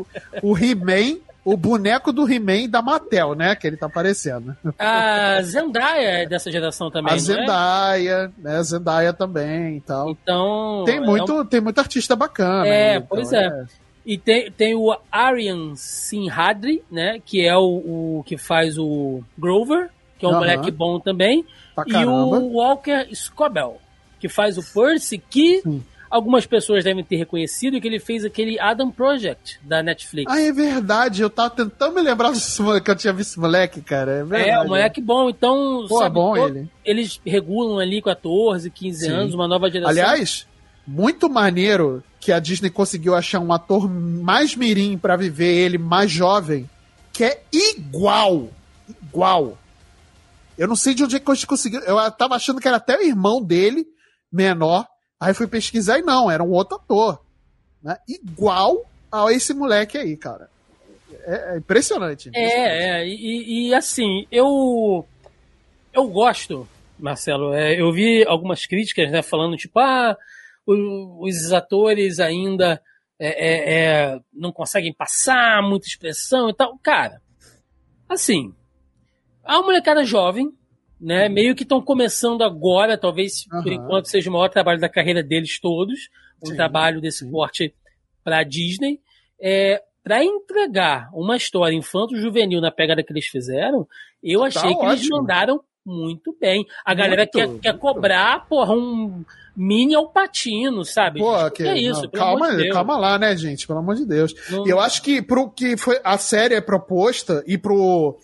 o He-Man, o boneco do He-Man da Mattel, né? Que ele tá parecendo. A Zendaya é dessa geração também, A é? Zendaya, é? né? A Zendaya também e tal. Então... Tem muito, é um... tem muito artista bacana. É, aí, pois então, é. é. E tem, tem o Aryan Sinhadri, né? Que é o, o que faz o Grover, que é um uhum. moleque bom também e o Walker Scobell, que faz o Percy, que Sim. algumas pessoas devem ter reconhecido que ele fez aquele Adam Project da Netflix. Ah, é verdade. Eu tava tentando me lembrar desse que eu tinha visto esse moleque, cara. É, verdade. é um moleque bom. Então, Pô, sabe, bom ele. eles regulam ali 14, 15 Sim. anos, uma nova geração. Aliás, muito maneiro que a Disney conseguiu achar um ator mais mirim para viver ele mais jovem, que é igual. Igual Eu não sei de onde é que eu conseguiu. Eu tava achando que era até o irmão dele, menor. Aí fui pesquisar e não, era um outro ator. Né? Igual a esse moleque aí, cara. É, é impressionante. É, é e, e, assim, eu. Eu gosto, Marcelo. É, eu vi algumas críticas, né, falando tipo, ah, os, atores ainda é, é, é, não conseguem passar muita expressão e tal. Cara, assim, a molecada jovem, né, uhum. meio que estão começando agora, talvez uhum. por enquanto seja o maior trabalho da carreira deles todos, um sim, trabalho desse porte para Disney. É, para entregar uma história infanto-juvenil na pegada que eles fizeram, eu tá achei que ótimo. eles mandaram muito bem. A muito, galera quer, quer cobrar, porra, um mini Alpatino, sabe? Pô, que, que é isso, não, calma, de calma lá, né, gente? Pelo amor de Deus. Não, eu acho que pro que foi a série é proposta e pro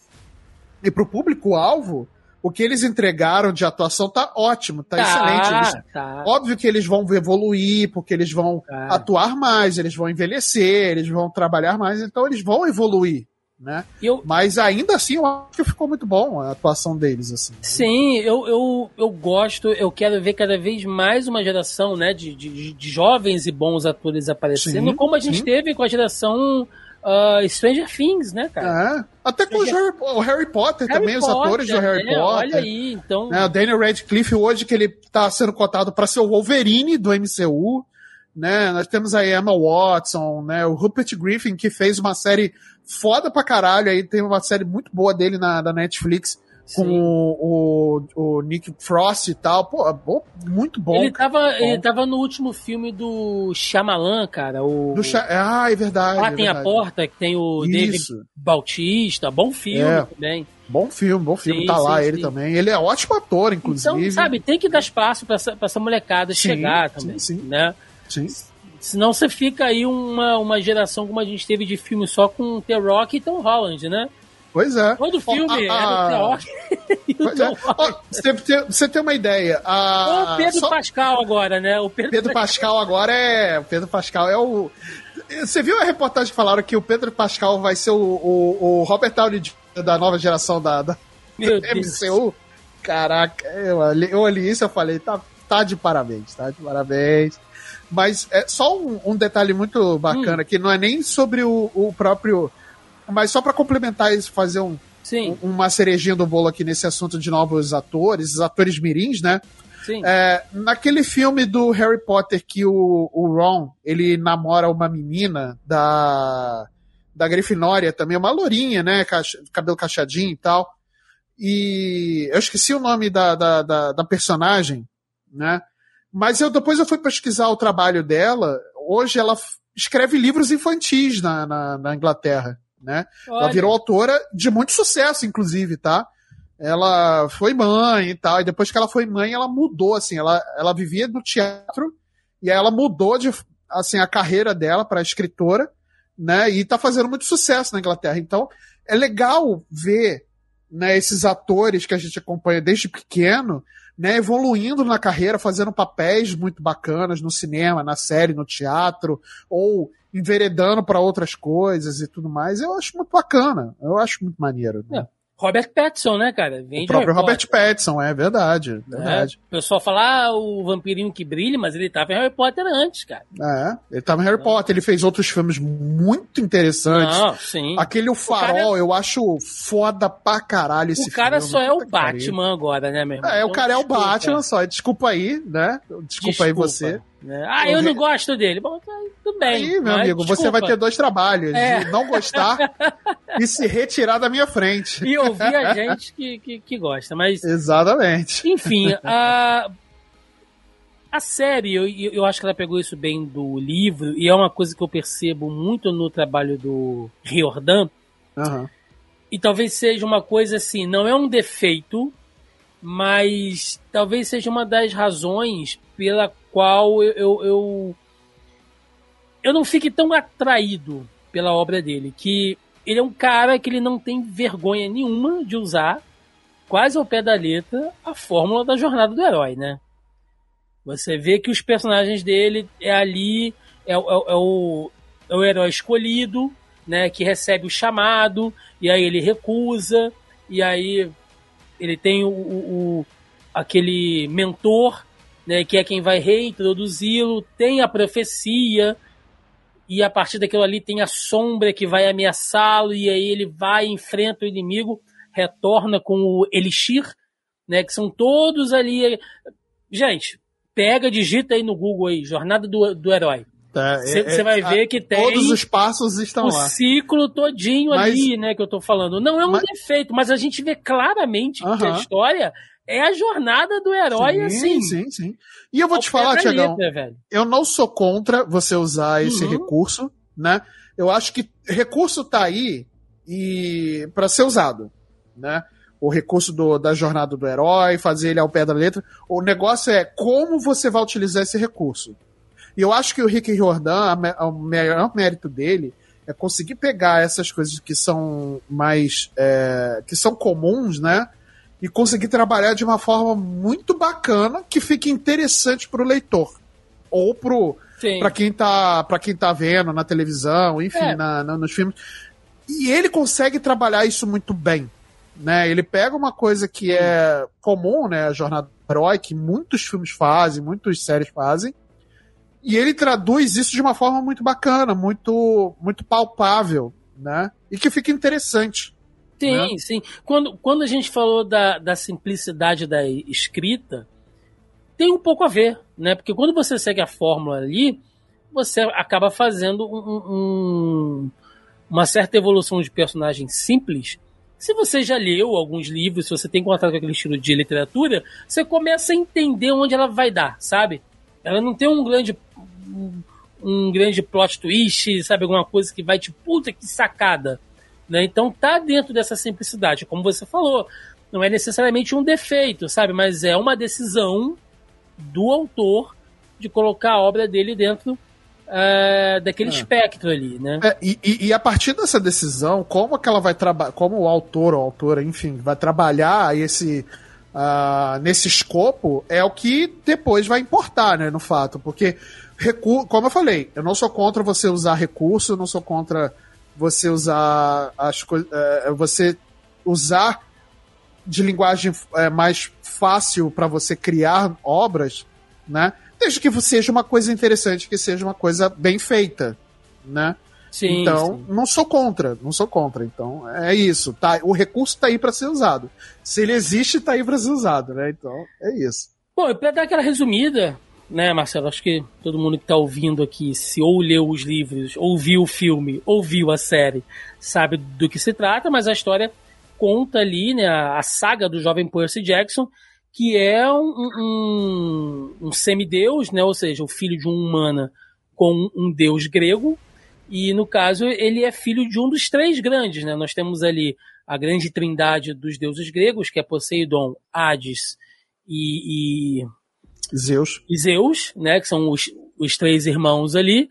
e pro público-alvo, o que eles entregaram de atuação tá ótimo, tá, tá excelente. Eles, tá. Óbvio que eles vão evoluir, porque eles vão tá. atuar mais, eles vão envelhecer, eles vão trabalhar mais, então eles vão evoluir. Né? Eu... Mas ainda assim eu acho que ficou muito bom a atuação deles. Assim. Sim, eu, eu, eu gosto, eu quero ver cada vez mais uma geração né, de, de, de jovens e bons atores aparecendo, sim, como a gente sim. teve com a geração uh, Stranger Things, né, cara? É. Até com Stranger... o, Harry, Potter Harry também, Potter, os atores do Harry é, Potter. Olha aí, então. É, o Daniel Radcliffe hoje, que ele tá sendo cotado para ser o Wolverine do MCU. Né? Nós temos aí Emma Watson, né? O Rupert Griffin, que fez uma série foda pra caralho aí, tem uma série muito boa dele na, na Netflix com o, o, o, Nick Frost e tal. Pô, muito bom. Ele tava, bom. ele tava no último filme do Shyamalan, cara. O, ah, é verdade. Lá é tem verdade. a porta, que tem o Isso. David Bautista. Bom filme é. também. Bom filme, bom filme. Sim, tá sim, lá sim. ele também. Ele é ótimo ator, inclusive. Então, sabe, tem que dar espaço pra essa, pra essa molecada chegar também. Sim, né? Sim. Senão você fica aí uma, uma geração como a gente teve de filme só com The Rock e Tom Holland, né? Pois é. Todo filme a, a... o The Rock é. oh, você tem uma ideia. A... O Pedro Só... Pascal agora, né? O Pedro... Pedro Pascal agora é... O Pedro Pascal é o... Você viu a reportagem que falaram que o Pedro Pascal vai ser o, o, o Robert Downey da nova geração da, da Meu MCU? Caraca, eu olhei, eu olhei isso e falei, tá, tá de parabéns, tá de parabéns. Mas é só um, um detalhe muito bacana, hum. que não é nem sobre o, o próprio mas só para complementar isso, fazer um, um, uma cerejinha do bolo aqui nesse assunto de novos atores, atores mirins, né? Sim. É, naquele filme do Harry Potter que o, o Ron, ele namora uma menina da da Grifinória também, uma lourinha, né? Cabelo cacheadinho e tal. E eu esqueci o nome da, da, da, da personagem, né? Mas eu depois eu fui pesquisar o trabalho dela. Hoje ela escreve livros infantis na, na, na Inglaterra né? Olha. Ela virou autora de muito sucesso, inclusive, tá? Ela foi mãe e tal, e depois que ela foi mãe, ela mudou, assim, ela, ela vivia no teatro, e aí ela mudou de, assim, a carreira dela para escritora, né? E tá fazendo muito sucesso na Inglaterra. Então, é legal ver, né, esses atores que a gente acompanha desde pequeno, né, evoluindo na carreira, fazendo papéis muito bacanas no cinema, na série, no teatro, ou enveredando para outras coisas e tudo mais, eu acho muito bacana. Eu acho muito maneiro. Né? É. Robert Pattinson, né, cara? O próprio Robert Pattinson, é verdade. É. verdade. É. O pessoal fala, ah, o vampirinho que brilha, mas ele tava em Harry Potter antes, cara. É, ele tava em Harry Potter, ele fez outros filmes muito interessantes. Não, sim. Aquele O Farol, o cara... eu acho foda pra caralho esse filme. O cara filme, só é o Batman agora, né, meu irmão? É, então, o cara é o Batman só, desculpa aí, né? Desculpa, desculpa. aí você. Né? Ah, eu não gosto dele. Bom, tá, tudo bem. Aí, meu amigo, desculpa. você vai ter dois trabalhos: é. de não gostar e se retirar da minha frente. E ouvir a gente que, que, que gosta. Mas. Exatamente. Enfim, a. A série, eu, eu acho que ela pegou isso bem do livro, e é uma coisa que eu percebo muito no trabalho do Riordan. Uhum. E talvez seja uma coisa assim, não é um defeito, mas talvez seja uma das razões pela qual eu, eu, eu, eu não fique tão atraído pela obra dele, que ele é um cara que ele não tem vergonha nenhuma de usar, quase ao pé da letra, a fórmula da jornada do herói, né? Você vê que os personagens dele é ali, é, é, é, o, é o herói escolhido, né? Que recebe o chamado, e aí ele recusa, e aí ele tem o, o aquele mentor, né, que é quem vai reintroduzi-lo, tem a profecia, e a partir daquilo ali tem a sombra que vai ameaçá-lo, e aí ele vai, enfrenta o inimigo, retorna com o Elixir, né, que são todos ali. Gente, pega, digita aí no Google aí, Jornada do, do Herói. Você é, é, vai ver que tem. Todos os passos estão o lá. O ciclo todinho mas, ali, né, que eu tô falando. Não é um mas, defeito, mas a gente vê claramente uh -huh. que a história é a jornada do herói, sim, assim. Sim, sim. E eu vou te falar, Tiagão, eu não sou contra você usar esse uhum. recurso, né? Eu acho que recurso tá aí e para ser usado, né? O recurso do, da jornada do herói, fazer ele ao pé da letra. O negócio é como você vai utilizar esse recurso. E eu acho que o Rick Jordan, o maior mérito dele é conseguir pegar essas coisas que são mais. É, que são comuns, né? E conseguir trabalhar de uma forma muito bacana que fique interessante para o leitor. Ou para quem, tá, pra quem tá vendo na televisão, enfim, é. na, na, nos filmes. E ele consegue trabalhar isso muito bem. Né? Ele pega uma coisa que é comum, né? A jornada do herói, que muitos filmes fazem, muitas séries fazem, e ele traduz isso de uma forma muito bacana, muito, muito palpável, né? E que fica interessante. Sim, né? sim. Quando, quando a gente falou da, da simplicidade da escrita, tem um pouco a ver, né? Porque quando você segue a fórmula ali, você acaba fazendo um, um, uma certa evolução de personagem simples. Se você já leu alguns livros, se você tem contato com aquele estilo de literatura, você começa a entender onde ela vai dar, sabe? Ela não tem um grande um, grande plot twist, sabe? Alguma coisa que vai te, puta que sacada. Né? Então tá dentro dessa simplicidade, como você falou. Não é necessariamente um defeito, sabe? Mas é uma decisão do autor de colocar a obra dele dentro uh, daquele é. espectro ali, né? É, e, e, a partir dessa decisão, como que ela vai trabalhar, como o autor ou autora, enfim, vai trabalhar esse uh, nesse escopo, é o que depois vai importar, né, no fato, porque Recu como eu falei, eu não sou contra você usar recurso, eu não sou contra você usar as coisas. É, você usar de linguagem é, mais fácil para você criar obras, né? Desde que seja uma coisa interessante, que seja uma coisa bem feita, né? Sim, então, sim. não sou contra, não sou contra. Então, é isso. Tá, o recurso tá aí para ser usado. Se ele existe, tá aí para ser usado, né? Então, é isso. Bom, para dar aquela resumida, né, Marcelo? Acho que todo mundo que está ouvindo aqui, se ou leu os livros, ou viu o filme, ou viu a série, sabe do que se trata, mas a história conta ali, né, a, saga do jovem Percy Jackson, que é um, um, um semideus, né, ou seja, o filho de um humana com um deus grego, e no caso ele é filho de um dos três grandes, né? Nós temos ali a grande trindade dos deuses gregos, que é Poseidon, Hades e, e Zeus. E Zeus, né? Que são os, os três irmãos ali,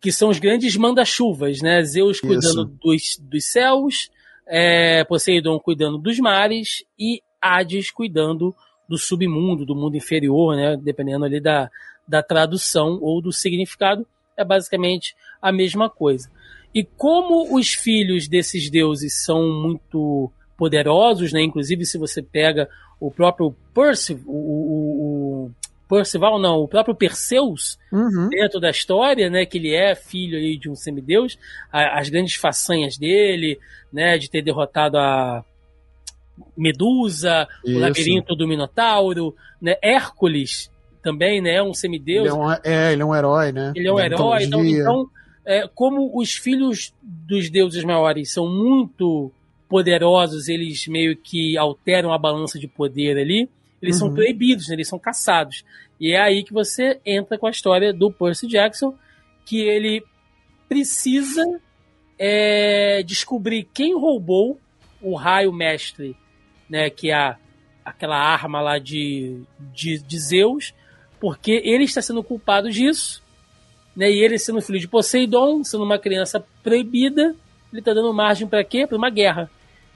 que são os grandes manda-chuvas, né? Zeus cuidando dos, dos céus, é, Poseidon cuidando dos mares e Hades cuidando do submundo, do mundo inferior, né? Dependendo ali da, da tradução ou do significado, é basicamente a mesma coisa. E como os filhos desses deuses são muito poderosos, né? Inclusive, se você pega o próprio Percival, o, o, o, Percival não, o próprio Perseus uhum. dentro da história, né, que ele é filho aí de um semideus, a, as grandes façanhas dele, né, de ter derrotado a Medusa, Isso. o labirinto do Minotauro, né, Hércules também, né, é um semideus. Ele é um, é, ele é um herói, né? Ele é um herói, então, então é, como os filhos dos deuses maiores são muito poderosos, eles meio que alteram a balança de poder ali, eles uhum. são proibidos, né? eles são caçados. E é aí que você entra com a história do Percy Jackson, que ele precisa é, descobrir quem roubou o raio mestre, né, que é a, aquela arma lá de, de, de Zeus, porque ele está sendo culpado disso, né, e ele sendo filho de Poseidon, sendo uma criança proibida, ele está dando margem para quê? Para uma guerra.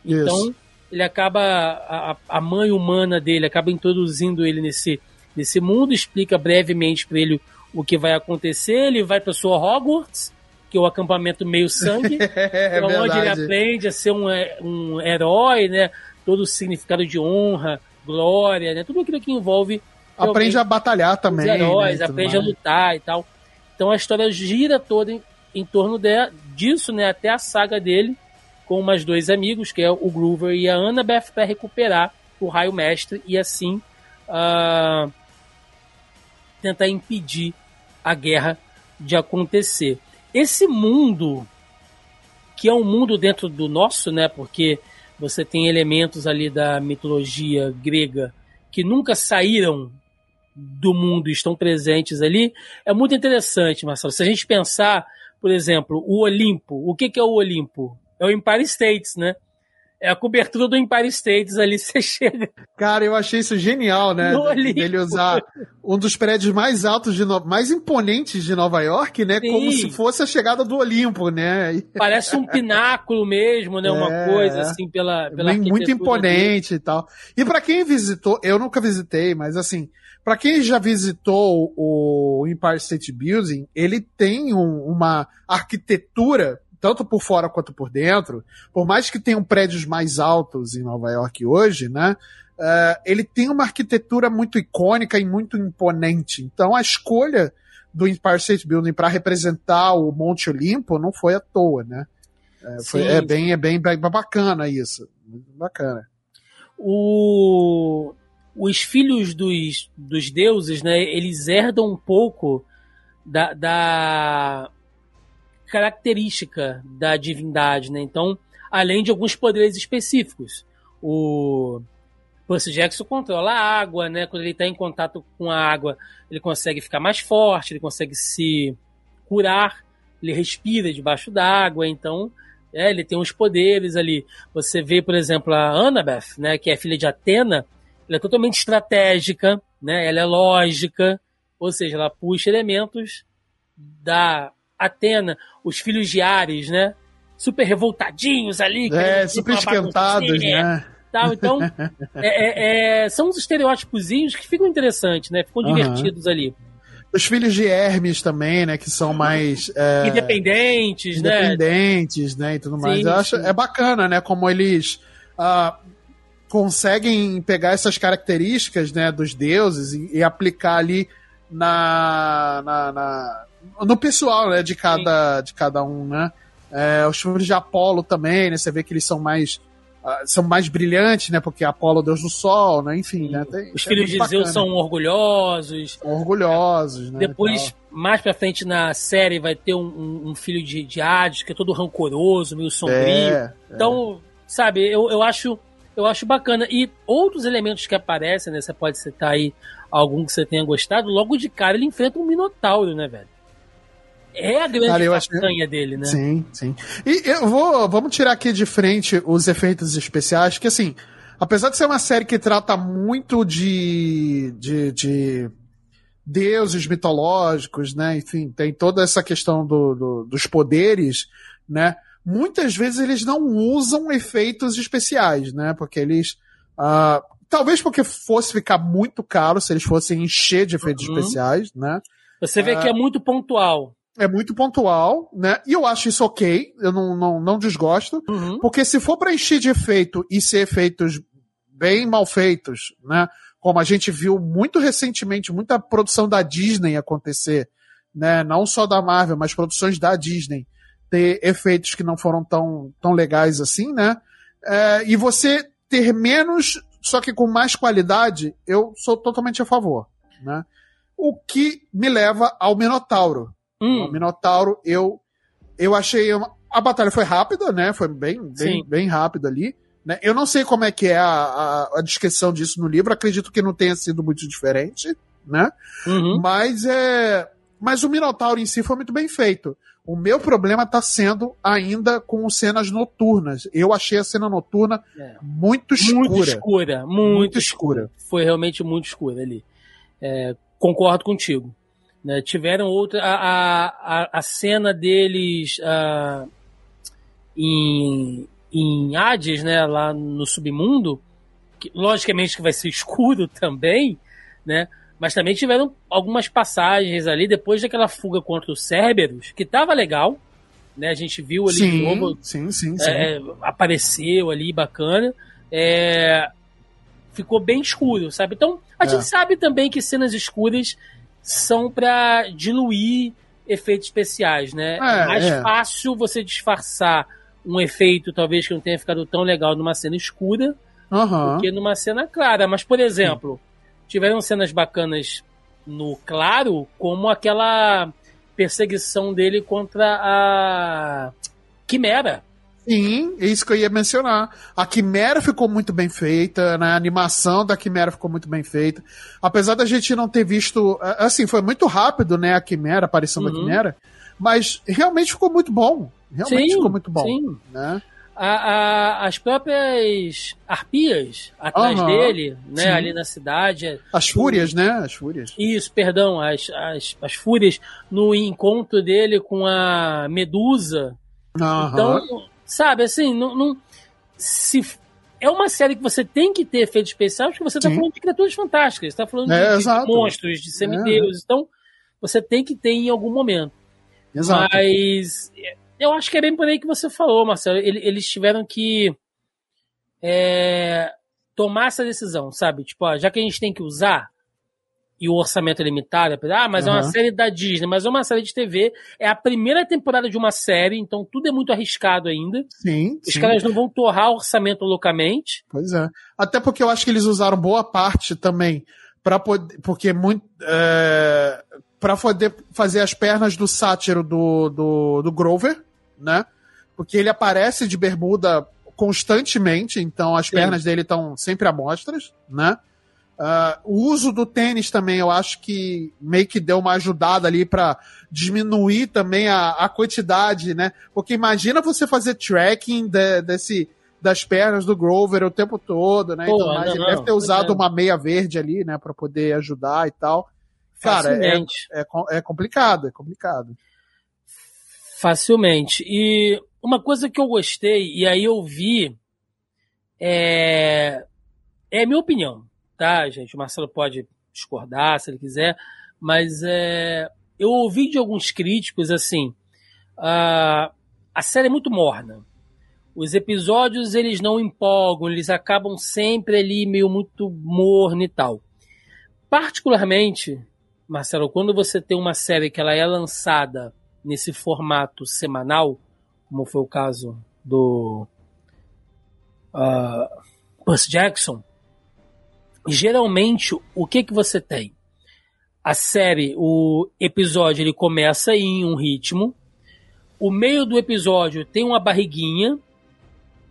Então, ele acaba. A, a mãe humana dele acaba introduzindo ele nesse, nesse mundo, explica brevemente para ele o que vai acontecer. Ele vai para sua Hogwarts, que é o acampamento meio sangue, é, onde ele aprende a ser um, é, um herói, né? todo o significado de honra, glória, né? Tudo aquilo que envolve. Aprende a batalhar também. Os heróis, né, aprende mais. a lutar e tal. Então a história gira toda em, em torno de, disso, né? Até a saga dele com mais dois amigos, que é o Groover e a Annabeth, para recuperar o Raio Mestre e assim uh, tentar impedir a guerra de acontecer. Esse mundo, que é um mundo dentro do nosso, né? Porque você tem elementos ali da mitologia grega que nunca saíram do mundo e estão presentes ali, é muito interessante, Marcelo. Se a gente pensar, por exemplo, o Olimpo, o que, que é o Olimpo? É o Empire States, né? é a cobertura do Empire States ali, você chega. Cara, eu achei isso genial, né? Ele usar um dos prédios mais altos, de no... mais imponentes de Nova York, né? Sim. Como se fosse a chegada do Olimpo, né? Parece um pináculo mesmo, né? Uma é, coisa assim, pela, pela Muito imponente dele. e tal. E para quem visitou, eu nunca visitei, mas assim, para quem já visitou o Empire State Building, ele tem um, uma arquitetura tanto por fora quanto por dentro, por mais que tenham prédios mais altos em Nova York hoje, né? Uh, ele tem uma arquitetura muito icônica e muito imponente. Então a escolha do Empire State Building para representar o Monte Olimpo não foi à toa, né? É, foi, é, bem, é bem, bem bacana isso. Muito bacana. O, os filhos dos, dos deuses, né? Eles herdam um pouco da, da característica da divindade, né? Então, além de alguns poderes específicos. O Percy Jackson controla a água, né? Quando ele está em contato com a água, ele consegue ficar mais forte, ele consegue se curar, ele respira debaixo d'água, então é, ele tem uns poderes ali. Você vê, por exemplo, a Annabeth, né, que é filha de Atena, ela é totalmente estratégica, né? Ela é lógica, ou seja, ela puxa elementos da Atena, os filhos de Ares, né? Super revoltadinhos ali. É, super esquentados, né? Tal. Então, é, é, é, são uns estereótipos que ficam interessantes, né? Ficam uhum. divertidos ali. Os filhos de Hermes também, né? Que são mais. É, independentes, né? Independentes, né? E tudo mais. Sim, Eu acho é bacana, né? Como eles. Uh, conseguem pegar essas características né, dos deuses e, e aplicar ali na, na, na, no pessoal, né, de cada, de cada um, né? É, os filmes de Apolo também, né? Você vê que eles são mais uh, são mais brilhantes, né? Porque Apolo é deus do sol, né? Enfim, né? Tem, os é filhos de Zeus são orgulhosos. Orgulhosos, né? Depois, mais pra frente na série, vai ter um, um, um filho de, de Hades, que é todo rancoroso, meio sombrio. É, então, é. sabe, eu, eu acho eu acho bacana. E outros elementos que aparecem, né? Você pode citar aí algum que você tenha gostado. Logo de cara ele enfrenta um Minotauro, né, velho? É a grande Cara, dele, né? Sim, sim. E eu vou, vamos tirar aqui de frente os efeitos especiais, que assim, apesar de ser uma série que trata muito de, de, de deuses mitológicos, né? Enfim, tem toda essa questão do, do, dos poderes, né? Muitas vezes eles não usam efeitos especiais, né? Porque eles. Uh, talvez porque fosse ficar muito caro se eles fossem encher de efeitos uhum. especiais, né? Você vê uh, que é muito pontual é muito pontual, né? E eu acho isso ok, eu não, não, não desgosto, uhum. porque se for para encher de efeito e ser efeitos bem mal feitos, né? Como a gente viu muito recentemente, muita produção da Disney acontecer, né? Não só da Marvel, mas produções da Disney ter efeitos que não foram tão, tão legais assim, né? É, e você ter menos, só que com mais qualidade, eu sou totalmente a favor, né? O que me leva ao Minotauro, Hum. O Minotauro, eu, eu achei. Uma... A batalha foi rápida, né? Foi bem, bem, bem rápida ali. Né? Eu não sei como é que é a, a, a, descrição disso no livro, acredito que não tenha sido muito diferente, né? Uhum. Mas é. Mas o Minotauro em si foi muito bem feito. O meu problema está sendo ainda com cenas noturnas. Eu achei a cena noturna é. muito escura. Muito escura, muito, muito escura. Foi realmente muito escura ali. É, concordo contigo. Né? Tiveram outra. A, a, a cena deles uh, em, em Hades, né? lá no submundo, que, logicamente que vai ser escuro também, né? Mas também tiveram algumas passagens ali depois daquela fuga contra os Cerberus, que tava legal. Né, a gente viu ali sim, Sim, sim, sim. É, apareceu ali, bacana. é, ficou bem escuro, sabe? Então, a É. gente sabe também que cenas escuras são para diluir efeitos especiais, né? É, mais é. fácil você disfarçar um efeito, talvez, que não tenha ficado tão legal numa cena escura Aham. do que numa cena clara. Mas, por exemplo, tiveram cenas bacanas no claro, como aquela perseguição dele contra a Quimera. Sim, é isso que eu ia mencionar. A Quimera ficou muito bem feita, né? A animação da Quimera ficou muito bem feita. Apesar da gente não ter visto. a- Assim, foi muito rápido, né? A Quimera, a aparição da Uhum. Quimera. Mas realmente ficou muito bom. Realmente Sim, ficou muito bom. sim. Né? A- a- as próprias arpias atrás Aham, dele, né, sim. ali na cidade. As fúrias, né? As fúrias. Isso, perdão, as, as, as fúrias no encontro dele com a Medusa. Aham. Então, sabe, assim, não, não- se é uma série que você tem que ter efeitos especiais, porque você está falando de criaturas fantásticas, está falando É, de, de monstros, de semideuses. Então, você tem que ter em algum momento. Exato. Mas eu acho que é bem por aí que você falou, Marcelo. Ele- Eles tiveram que é, tomar essa decisão, sabe? Tipo, ó, já que a gente tem que usar e o orçamento é limitado, ah, mas é uma série da Disney, mas é uma série de TV, é a primeira temporada de uma série, então tudo é muito arriscado ainda. Sim, Os sim. caras não vão torrar o orçamento loucamente. Pois é. Até porque eu acho que eles usaram boa parte também para poder, porque muito é, para poder fazer as pernas do sátiro do, do, do Grover, né? Porque ele aparece de bermuda constantemente, então as Sim. pernas dele estão sempre à mostras, né? Ah, o uso do tênis também, eu acho que meio que deu uma ajudada ali para diminuir também a, a quantidade, né? Porque imagina você fazer tracking de- desse das pernas do Grover o tempo todo, né? Pô, Então, mas ele não, deve ter usado é. uma meia verde ali, né, para poder ajudar e tal. Cara, é, é, com- é complicado, é complicado. Facilmente. E uma coisa que eu gostei, e aí eu vi, é, é a minha opinião, tá, gente? O Marcelo pode discordar se ele quiser, mas é, eu ouvi de alguns críticos assim: a, a série é muito morna. Os episódios eles não empolgam, eles acabam sempre ali meio muito morno e tal. Particularmente, Marcelo, quando você tem uma série que ela é lançada nesse formato semanal, como foi o caso do uh, Jackson, geralmente o que que você tem? A série, o episódio ele começa em um ritmo, o meio do episódio tem uma barriguinha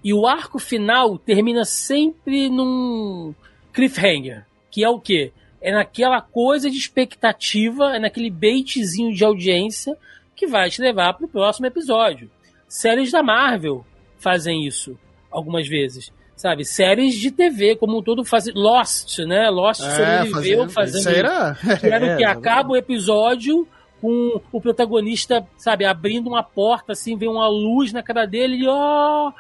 e o arco final termina sempre num cliffhanger, que é o quê? É naquela coisa de expectativa, é naquele baitzinho de audiência que vai te levar para o próximo episódio. Séries da Marvel fazem isso algumas vezes, sabe? Séries de TV como um todo fazem Lost, né? Lost sobreviveu fazendo isso aí era, o que É, acaba o episódio com o protagonista, sabe, abrindo uma porta assim, vem uma luz na cara dele e ó,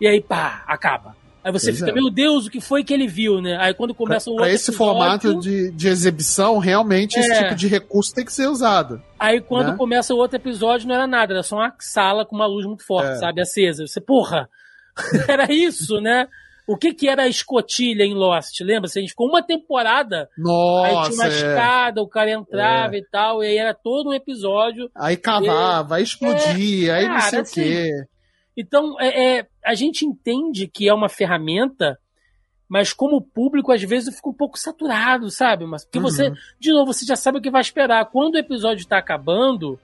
e aí pá, acaba. Aí você Pois fica, é. meu Deus, o que foi que ele viu, né? Aí quando começa o Pra outro esse episódio, formato de, de exibição, realmente esse É. tipo de recurso tem que ser usado. Aí quando né? começa o outro episódio não era nada, era só uma sala com uma luz muito forte, É. sabe, acesa. Você, porra, era isso, né? O que que era a escotilha em Lost? Lembra? Se a gente ficou uma temporada, aí Nossa, tinha uma é. escada, o cara entrava e tal, e aí era todo um episódio aí vai explodir, aí não cara, sei assim, o quê. Então, é, é, a gente entende que é uma ferramenta, mas como público, às vezes, fica um pouco saturado, sabe? Mas, porque você, Uhum. de novo, você já sabe o que vai esperar. Quando o episódio tá acabando,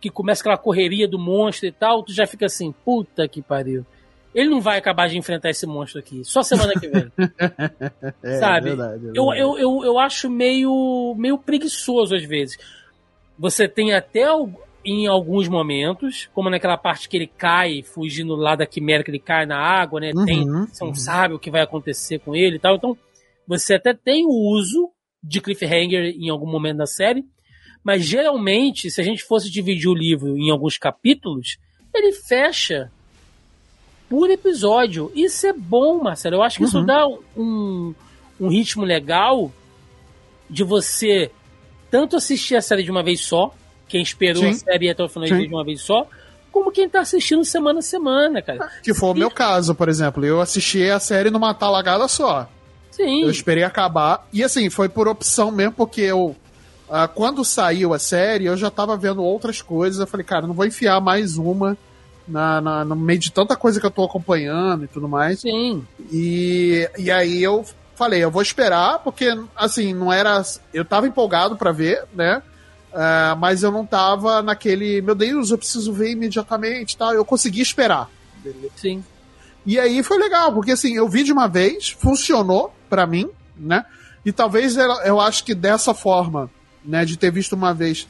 que começa aquela correria do monstro e tal, tu já fica assim, puta que pariu. Ele não vai acabar de enfrentar esse monstro aqui, só semana que vem. É, sabe? verdade, é eu, verdade. eu, eu, eu acho meio, meio preguiçoso às vezes. Você tem até em alguns momentos, como naquela parte que ele cai, fugindo lá da quimera, que ele cai na água, né? Tem, Uhum, você não uhum. sabe o que vai acontecer com ele e tal. Então, você até tem o uso de cliffhanger em algum momento da série, mas geralmente, se a gente fosse dividir o livro em alguns capítulos, ele fecha por episódio. Isso é bom, Marcelo. Eu acho que isso Uhum. dá um, um ritmo legal de você tanto assistir a série de uma vez só, quem esperou a Sim. série até o final Sim. de uma vez só, como quem tá assistindo semana a semana, cara. Que foi o meu caso, por exemplo. Eu assisti a série numa talagada só. Sim. Eu esperei acabar. E assim, foi por opção mesmo, porque eu. ah, quando saiu a série, eu já tava vendo outras coisas. Eu falei, cara, não vou enfiar mais uma na, na- no meio de tanta coisa que eu tô acompanhando e tudo mais. Sim. E, e aí eu falei, eu vou esperar, porque, assim, não era. Eu tava empolgado pra ver, né? Ah, mas eu não tava naquele, meu Deus, eu preciso ver imediatamente e tal. Eu consegui esperar. Sim. E aí foi legal, porque assim, eu vi de uma vez, funcionou pra mim, né? E talvez eu acho que dessa forma, né, de ter visto uma vez,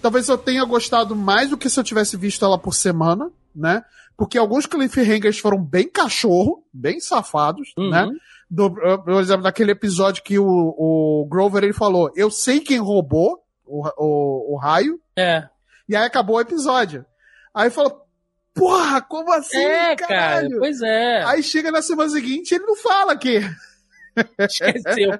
talvez eu tenha gostado mais do que se eu tivesse visto ela por semana, né? Porque alguns cliffhangers foram bem cachorro, bem safados, Uhum. né? Do, por exemplo, daquele episódio que o, o Grover ele falou, eu sei quem roubou o, o, o raio, É. e aí acabou o episódio. Aí falou, porra, como assim, é, cara. caralho? Pois é. Aí chega na semana seguinte ele não fala que. Esqueceu.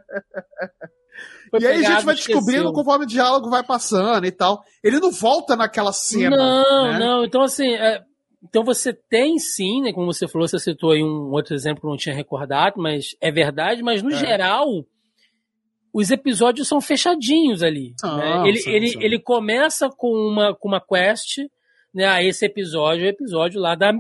Foi e aí a gente vai descobrindo esqueceu. conforme o diálogo vai passando e tal. Ele não volta naquela cena. Não, né? não. Então, assim, é, então você tem sim, né? Como você falou, você citou aí um outro exemplo que eu não tinha recordado, mas é verdade, mas no É. geral, os episódios são fechadinhos ali. São, né? Ele, são, ele, são. ele começa com uma, com uma quest, né? Ah, esse episódio é o episódio lá da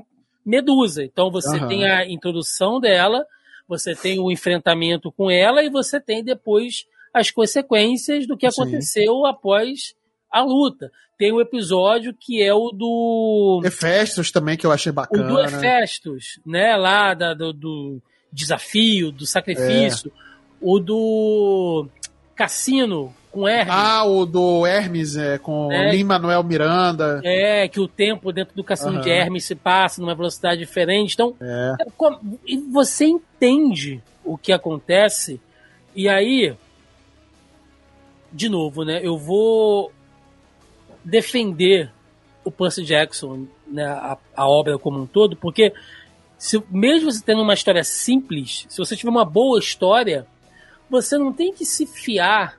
Medusa. Então você Aham. tem a introdução dela, você tem o enfrentamento com ela e você tem depois as consequências do que Sim. aconteceu após a luta. Tem o episódio que é o do Hefestos também, que eu achei o bacana. do Hefestos, né? Lá da- do, do desafio, do sacrifício. O do Cassino com Hermes. Ah, o do Hermes, é, com É. Lin-Manuel Miranda. É, que o tempo dentro do Cassino de Aham. Hermes se passa numa velocidade diferente. Então, É. é e você entende o que acontece, e aí, de novo, né? Eu vou defender o Percy Jackson, né, a, a obra como um todo, porque se, mesmo você tendo uma história simples, se você tiver uma boa história, você não tem que se fiar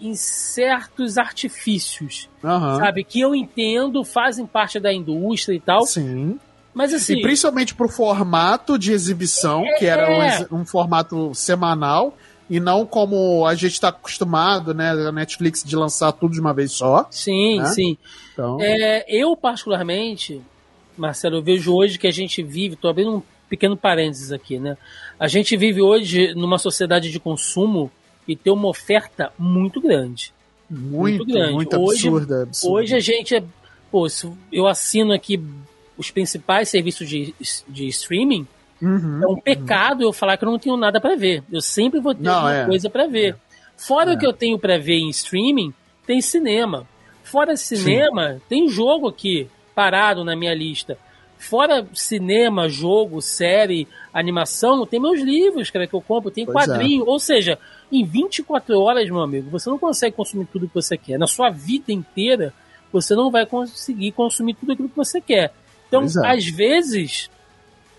em certos artifícios, Aham. sabe? Que eu entendo, fazem parte da indústria e tal, Sim. mas assim... E principalmente pro formato de exibição, que era um, É. um formato semanal, e não como a gente está acostumado, né, a Netflix de lançar tudo de uma vez só. Sim, né? sim. Então, É, eu, particularmente, Marcelo, eu vejo hoje que a gente vive, estou abrindo um pequeno parênteses aqui, né? A gente vive hoje numa sociedade de consumo e tem uma oferta muito grande. muito, muito grande. muito Hoje- absurda. absurda. Hoje a gente é. Pô, se eu assino aqui os principais serviços de, de streaming, Uhum. é um pecado eu falar que eu não tenho nada pra ver. Eu sempre vou ter Não, alguma é. coisa pra ver. Fora É. o que eu tenho pra ver em streaming, tem cinema. Fora cinema, tem jogo aqui parado na minha lista. Fora cinema, jogo, série, animação, tem meus livros, cara, que eu compro, tem Pois é. quadrinho. Ou seja, em 24 horas, meu amigo, você não consegue consumir tudo que você quer. Na sua vida inteira, você não vai conseguir consumir tudo aquilo que você quer. Então, Pois é. às vezes,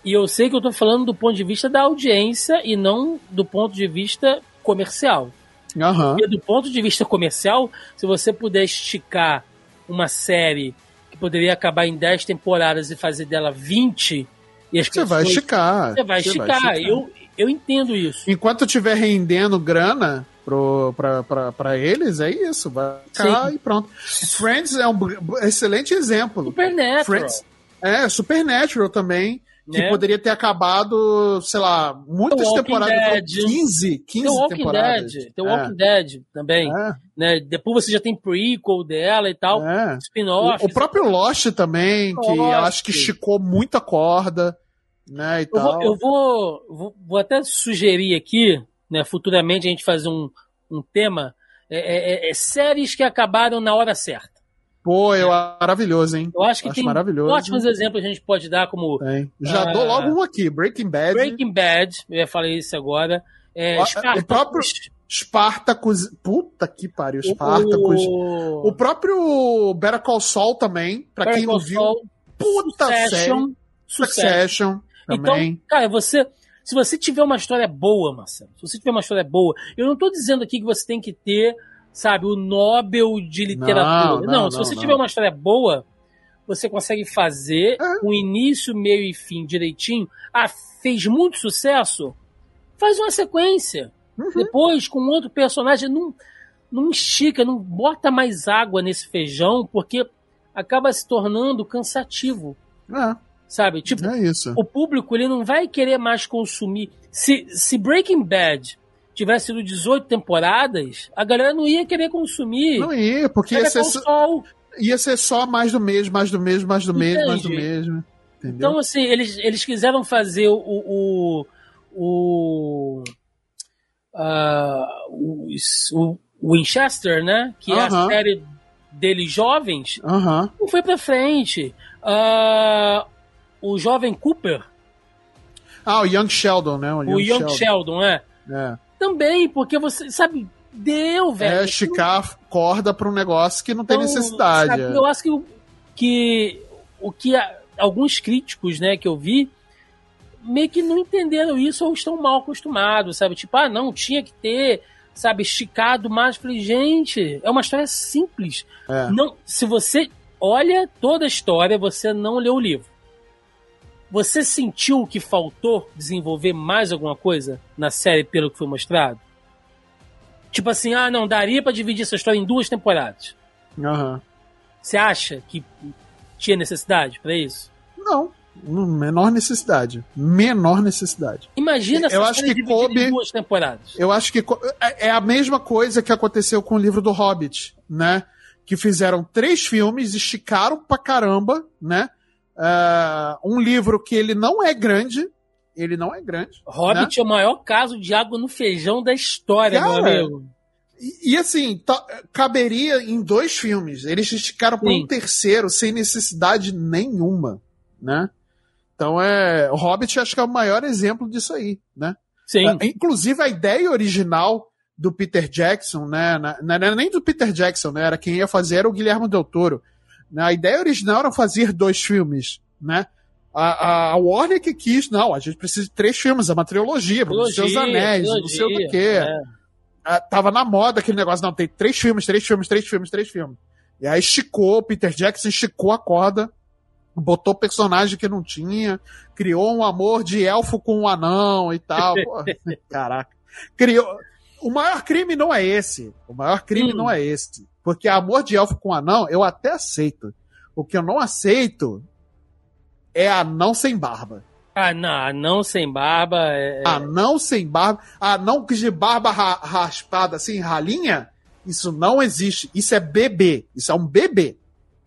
e eu sei que eu tô falando do ponto de vista da audiência e não do ponto de vista comercial. Aham. Porque do ponto de vista comercial, se você puder esticar uma série que poderia acabar em 10 temporadas e fazer dela 20, e as Você vai pessoas- esticar. Você vai esticar. Eu, eu entendo isso. Enquanto estiver rendendo grana pra eles, é isso. Vai ficar Sim. e pronto. Friends é um excelente exemplo. Supernatural. Friends. É, Supernatural também. Que Né? poderia ter acabado, sei lá, muitas temporadas. Dead. 15, 15 The Walking temporadas. Dead. The Walking Dead também. É, Né? Depois você já tem prequel dela e tal. é. Spin-off. O, o próprio Lost também, que eu Lost. acho que esticou muita corda, né, e Eu tal. vou, eu vou, vou, vou até sugerir aqui, né, futuramente a gente fazer um, um tema, é, é- é séries que acabaram na hora certa. Pô, eu maravilhoso, hein? Eu acho que Acho tem maravilhoso. ótimos exemplos que a gente pode dar, como Tem. Já Ah. dou logo um aqui, Breaking Bad. Breaking Bad, eu ia falar isso agora, é, o próprio Spartacus. Puta que pariu, Spartacus. O, o, próprio Better Call Saul também, pra Better quem não viu. Saul, Puta. Succession, Succession. Succession também. Então, cara, você. Se você tiver uma história boa, Marcelo, se você tiver uma história boa, eu não tô dizendo aqui que você tem que ter, sabe, o Nobel de literatura. Não, Não, não, se você não. tiver uma história boa, você consegue fazer o início, meio e fim direitinho. Ah, fez muito sucesso? Faz uma sequência. Uhum. Depois, com outro personagem, não, não estica, não bota mais água nesse feijão, porque acaba se tornando cansativo, É, sabe? Tipo, é o público ele não vai querer mais consumir. Se, se Breaking Bad tivesse sido 18 temporadas, a galera não ia querer consumir. Não ia, porque ia ser, só- ia ser só mais do mesmo, mais do mesmo, mais do mesmo, mais do Entende? mesmo. Entendeu? Então, assim, eles, eles quiseram fazer o. o, o, ah, o, o- o Winchester, né? Que é a série deles jovens, Aham. não foi pra frente. Ah, o jovem Cooper, Ah, o Young Sheldon, né? o Young Sheldon, é. É, Também, porque você, sabe, deu, velho. é esticar corda pra um negócio que não tem Então, necessidade. sabe, é. Eu acho que, o- que o que a- alguns críticos, né, que eu vi, meio que não entenderam isso ou estão mal acostumados, sabe? Tipo, ah, não, tinha que ter, sabe, esticado mais. Falei, gente, é uma história simples. É. Não, se você olha toda a história, você não leu o livro. Você sentiu que faltou desenvolver mais alguma coisa na série pelo que foi mostrado? Tipo assim, ah, não, daria pra dividir essa história em duas temporadas. Aham. Você acha que tinha necessidade pra isso? Não, menor necessidade. Menor necessidade. Imagina Eu acho que coube- em duas temporadas. Eu acho que é é a mesma coisa que aconteceu com o livro do Hobbit, né? Que fizeram três filmes, esticaram pra caramba, né? Ah, um livro que ele não é grande, ele não é grande. Hobbit é o maior caso de água no feijão da história, meu Cara, amigo. E, e, assim, tá- caberia em dois filmes. Eles esticaram para um terceiro sem necessidade nenhuma, né? Então é, o Hobbit acho que é o maior exemplo disso aí, né? Sim. Ah, Inclusive a ideia original do Peter Jackson, né? Não era nem do Peter Jackson, né? Era quem ia fazer era o Guilherme Del Toro. Né, A ideia original era fazer dois filmes, né? A, a Warner que quis, não, a gente precisa de três filmes, é uma trilogia, os seus Trilogia, anéis, não sei o trilogia, quê. é. Ah, Tava na moda aquele negócio, não, tem três filmes, três filmes, três filmes, três filmes. E aí esticou, Peter Jackson esticou a corda, botou personagem que não tinha, criou um amor de elfo com um anão e tal. Pô, caraca. Criou. O maior crime não é esse. O maior crime Hum. não é esse. Porque amor de elfo com anão eu até aceito. O que eu não aceito é anão sem barba. Ah, não, não sem barba. É... Anão sem barba. Anão de barba ra- raspada assim, ralinha. Isso não existe. Isso é bebê. Isso é um bebê.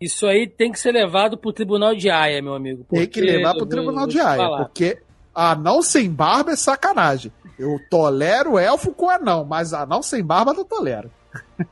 Isso aí tem que ser levado pro tribunal de Haia, meu amigo. Tem que levar pro tribunal de Haia. falar. Porque anão sem barba é sacanagem. Eu tolero elfo com anão, mas anão sem barba não tolero.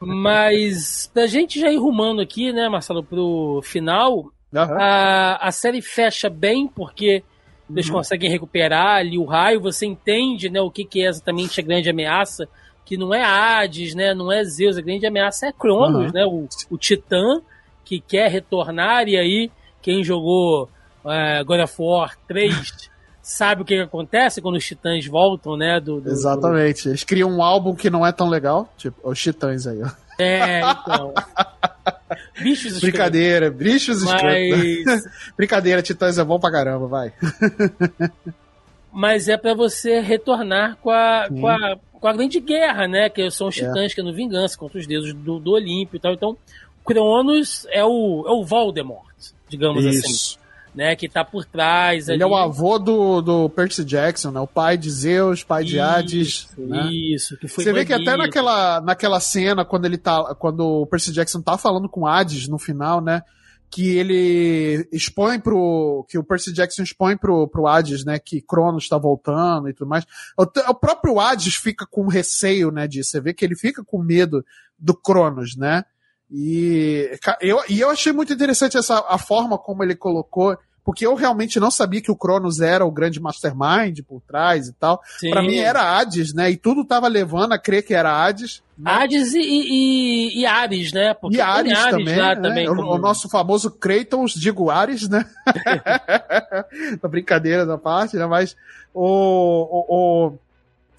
Mas, pra gente já ir rumando aqui, né, Marcelo, pro final, Aham. a, a série fecha bem, porque eles Uhum. conseguem recuperar ali o raio, você entende, né, o que, que é exatamente a grande ameaça, que não é Hades, né, não é Zeus, a grande ameaça é Cronos, Uhum. né, o, o Titã, que quer retornar, e aí quem jogou é, God of War 3 sabe o que, que acontece quando os titãs voltam, né, do, do- Exatamente. Eles criam um álbum que não é tão legal. Tipo, os titãs aí, ó. É, então. Bichos. Brincadeira, bichos. Mas, Brincadeira, titãs é bom pra caramba, vai. mas é pra você retornar com a, com, a, com a grande guerra, né? Que são os É. titãs que é no vingança contra os deuses do, do Olímpio e tal. Então, Cronos é o, é o Voldemort, digamos assim. Né? Que tá por trás Ele ali. é o avô do, do Percy Jackson, né? O pai de Zeus, pai de Hades. Isso, né? isso, que foi Você vê que até naquela, naquela cena, quando ele tá. Quando o Percy Jackson tá falando com Hades no final, né? Que ele expõe pro. Que o Percy Jackson expõe pro, pro Hades, né? Que Cronos tá voltando e tudo mais. O, o próprio Hades fica com receio, né? Disso. Você vê que ele fica com medo do Cronos, né? E eu, e eu achei muito interessante essa, a forma como ele colocou, porque eu realmente não sabia que o Cronos era o grande mastermind por trás e tal. Pra mim era Hades, né? E tudo tava levando a crer que era Hades. né? Hades e, e, e Ares, né? Porque E tem Ares, também, né? também o, como- o nosso famoso Kratos, digo Ares, né? da brincadeira da parte, né? Mas o, o, o-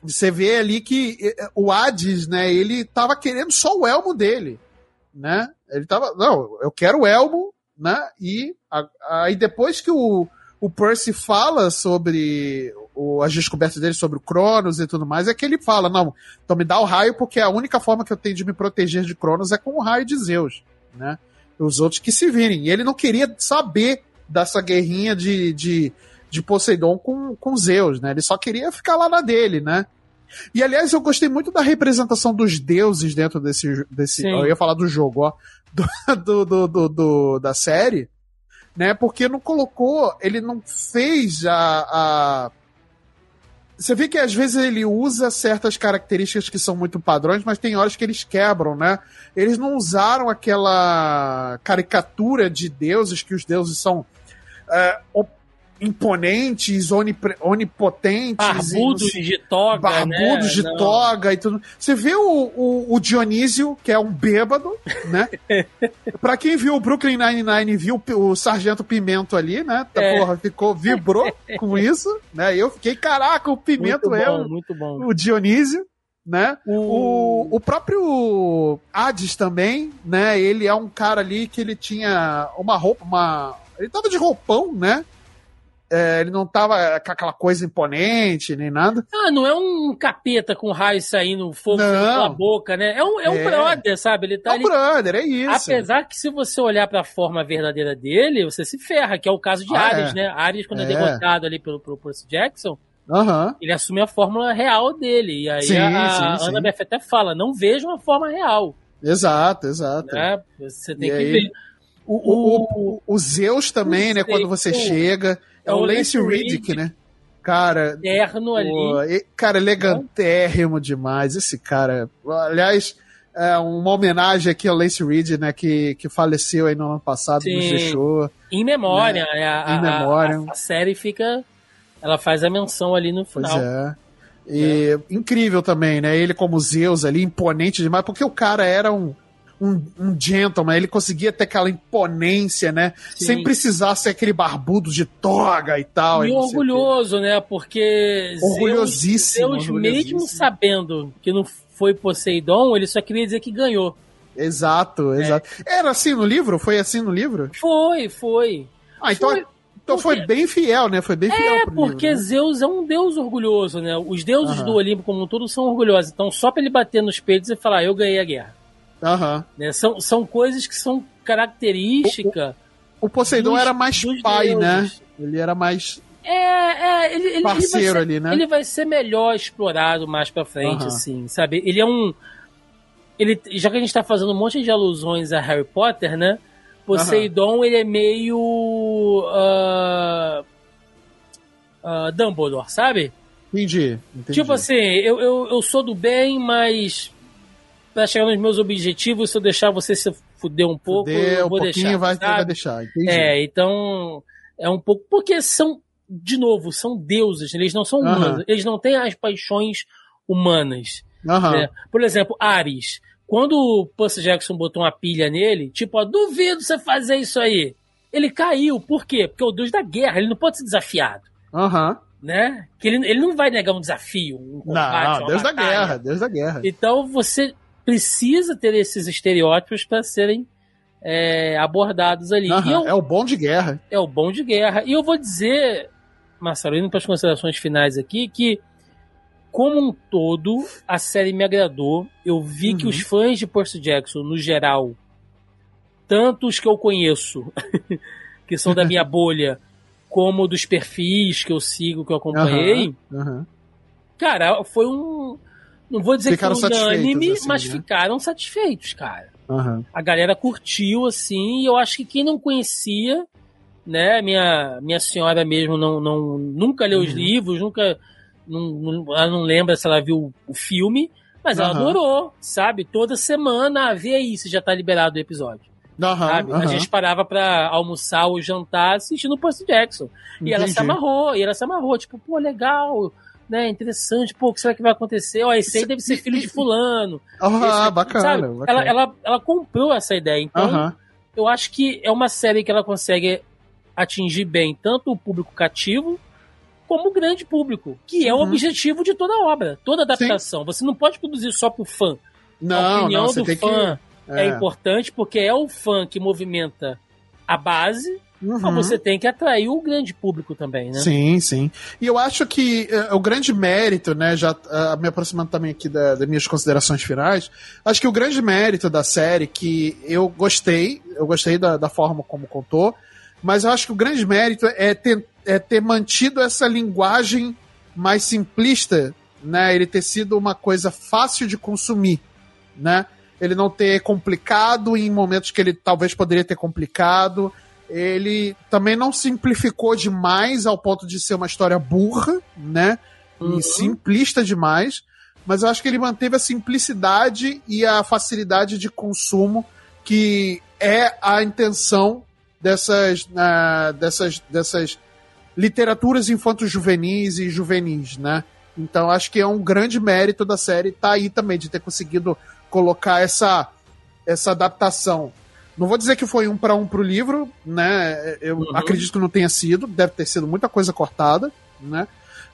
você vê ali que eh, o Hades, né? Ele tava querendo só o elmo dele, né? Ele tava, não, eu quero o elmo né? E aí depois que o, o Percy fala sobre o, as descobertas dele sobre o Cronos e tudo mais, é que ele fala, não, então me dá o raio porque a única forma que eu tenho de me proteger de Cronos é com o raio de Zeus, né? Os outros que se virem. E ele não queria saber dessa guerrinha de, de, de Poseidon com, com Zeus, né? Ele só queria ficar lá na dele, né? E aliás, eu gostei muito da representação dos deuses dentro desse. desse eu ia falar do jogo, ó. Do, do, do, do, da série, né? Porque não colocou. Ele não fez a, a. Você vê que às vezes ele usa certas características que são muito padrões, mas tem horas que eles quebram, né? Eles não usaram aquela caricatura de deuses, que os deuses são é, imponentes, onipre, onipotentes. Barbudos de toga. Barbudos né? de Não. toga e tudo. Você vê o, o, o, Dionísio, que é um bêbado, né? pra quem viu o Brooklyn Nine-Nine viu o Sargento Pimento ali, né? Tá, é. Porra, ficou, vibrou com isso, né? Eu fiquei, caraca, o Pimento muito é bom, o, muito bom. o Dionísio. Né? O... o... O, próprio Hades também, né? Ele é um cara ali que ele tinha uma roupa, uma. Ele tava de roupão, né? É, ele não tava com aquela coisa imponente, nem nada. Ah, não é um capeta com raio saindo fogo pela boca, né? É um, é um é. brother, sabe? Ele tá é um ali... brother, é isso. Apesar que se você olhar para a forma verdadeira dele, você se ferra, que é o caso de ah, Ares, é. né? Ares, quando é, é derrotado ali pelo, pelo Percy Jackson, Uhum. Ele assume a fórmula real dele. E aí sim, a, sim, Ana Beth até fala: não vejam a forma real. Exato, exato. Né? Você tem e que aí, ver. O, o, o, o Zeus também, né? Quando você chega. É o Lance Riddick, né? Cara. Terno ali. cara, elegantérrimo demais. Esse cara. Aliás, é uma homenagem aqui ao Lance Reed, né? Que, que faleceu aí no ano passado, Sim. nos deixou. Em memória. Né? A, em memória. A, a, série fica. Ela faz a menção ali no final. Pois é. E é. incrível também, né? Ele como Zeus ali, imponente demais, porque o cara era um um, um gentleman, ele conseguia ter aquela imponência, né? Sim. Sem precisar ser aquele barbudo de toga e tal. E, orgulhoso, né? Porque. Orgulhosíssimo. Deus, Deus mesmo sabendo que não foi Poseidon, ele só queria dizer que ganhou. Exato, é. exato. É. Era assim no livro? Foi assim no livro? Foi, foi. Ah, então. Foi. Então porque... foi bem fiel, né? Foi bem fiel. É, porque livro, né? Zeus é um deus orgulhoso, né? Os deuses do Olimpo, como um todo, são orgulhosos. Então, só pra ele bater nos peitos e falar, eu ganhei a guerra. Uhum. Né? São, são coisas que são características. O, o, o Poseidon dos, era mais pai, né? deuses. né? Ele era mais. É, é ele, ele, parceiro ele ser, ali, né? Ele vai ser melhor explorado mais pra frente, uhum. assim, sabe? Ele é um. Ele, já que a gente tá fazendo um monte de alusões a Harry Potter, né? Poseidon, uhum. ele é meio. Uh, uh, Dumbledore, sabe? Entendi, entendi. Tipo assim, eu, eu, eu sou do bem, mas pra chegar nos meus objetivos, se eu deixar você se fuder um pouco, fuder, eu vou um deixar. Vai, vai deixar, entendi. É, então é um pouco. Porque são, de novo, são deuses, eles não são humanos, eles não têm as paixões humanas. Né? Por exemplo, Ares. Quando o Percy Jackson botou uma pilha nele, tipo, ó, duvido você fazer isso aí. Ele caiu, por quê? Porque é o deus da guerra, ele não pode ser desafiado. Aham. Uhum né? Que ele, ele não vai negar um desafio, um combate, não, Deus da guerra, Deus da guerra. Então você precisa ter esses estereótipos para serem é, abordados ali. Uhum, eu, é o bom de guerra. É o bom de guerra. E eu vou dizer, Marcelo, indo para as considerações finais aqui, que como um todo, a série me agradou. Eu vi uhum. que os fãs de Percy Jackson, no geral, tanto os que eu conheço, que são da minha bolha, como dos perfis que eu sigo, que eu acompanhei, uhum. cara, foi um não vou dizer ficaram que foi unânime, assim, mas né? ficaram satisfeitos, cara. Uhum. A galera curtiu, assim, e eu acho que quem não conhecia, né, minha, minha senhora mesmo não, não, nunca leu uhum. os livros, nunca. Não, não, ela não lembra se ela viu o filme, mas uhum. ela adorou, sabe? Toda semana, ah, vê aí se já tá liberado o episódio. Uhum, A gente parava pra almoçar ou jantar assistindo o Percy Jackson. Entendi. E ela se amarrou, e ela se amarrou, tipo, pô, legal né, interessante, pô, o que será que vai acontecer? Ó, esse aí deve ser filho de fulano. Ah, esse, bacana, bacana. Ela, ela, ela comprou essa ideia, então eu acho que é uma série que ela consegue atingir bem tanto o público cativo como o grande público, que é o uhum. objetivo de toda obra, toda adaptação. Sim. Você não pode produzir só pro fã. Não, a opinião não, do fã que... é. é importante porque é o fã que movimenta a base, Uhum. Você tem que atrair o grande público também, né? Sim, sim. E eu acho que uh, o grande mérito, né, já uh, me aproximando também aqui da, das minhas considerações finais, acho que o grande mérito da série, que eu gostei, eu gostei da, da forma como contou, mas eu acho que o grande mérito é ter, é ter mantido essa linguagem mais simplista, né? Ele ter sido uma coisa fácil de consumir, né? Ele não ter complicado em momentos que ele talvez poderia ter complicado ele também não simplificou demais ao ponto de ser uma história burra, né? Uhum. E simplista demais. Mas eu acho que ele manteve a simplicidade e a facilidade de consumo que é a intenção dessas, uh, dessas, dessas literaturas infanto-juvenis e juvenis, né? Então acho que é um grande mérito da série tá aí também de ter conseguido colocar essa essa adaptação não vou dizer que foi um para um pro livro, né? Eu uhum. acredito que não tenha sido, deve ter sido muita coisa cortada, né?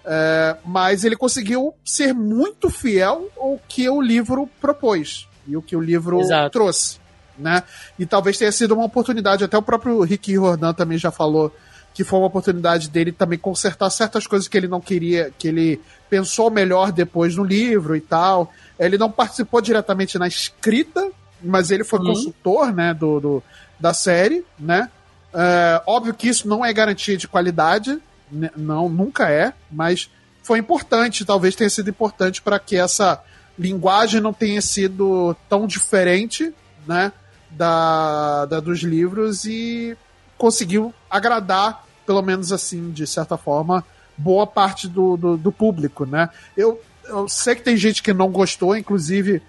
É, mas ele conseguiu ser muito fiel ao que o livro propôs e o que o livro Exato. trouxe, né? E talvez tenha sido uma oportunidade, até o próprio Rick Jordan também já falou que foi uma oportunidade dele também consertar certas coisas que ele não queria, que ele pensou melhor depois no livro e tal. Ele não participou diretamente na escrita mas ele foi uhum. consultor, né, do, do, da série, né? É, óbvio que isso não é garantia de qualidade, né, não, nunca é, mas foi importante, talvez tenha sido importante para que essa linguagem não tenha sido tão diferente, né, da, da dos livros e conseguiu agradar, pelo menos assim, de certa forma, boa parte do, do, do público, né? Eu, eu sei que tem gente que não gostou, inclusive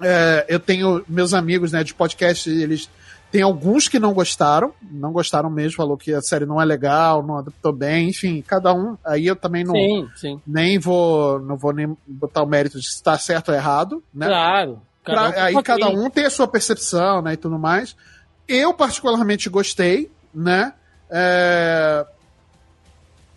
é, eu tenho meus amigos né, de podcast, eles tem alguns que não gostaram, não gostaram mesmo, falou que a série não é legal, não adaptou bem, enfim, cada um. Aí eu também não sim, sim. nem vou não vou nem botar o mérito de se está certo ou errado, né? Claro. Cada pra, um aí cada um tem a sua percepção, né, e tudo mais. Eu particularmente gostei, né? É...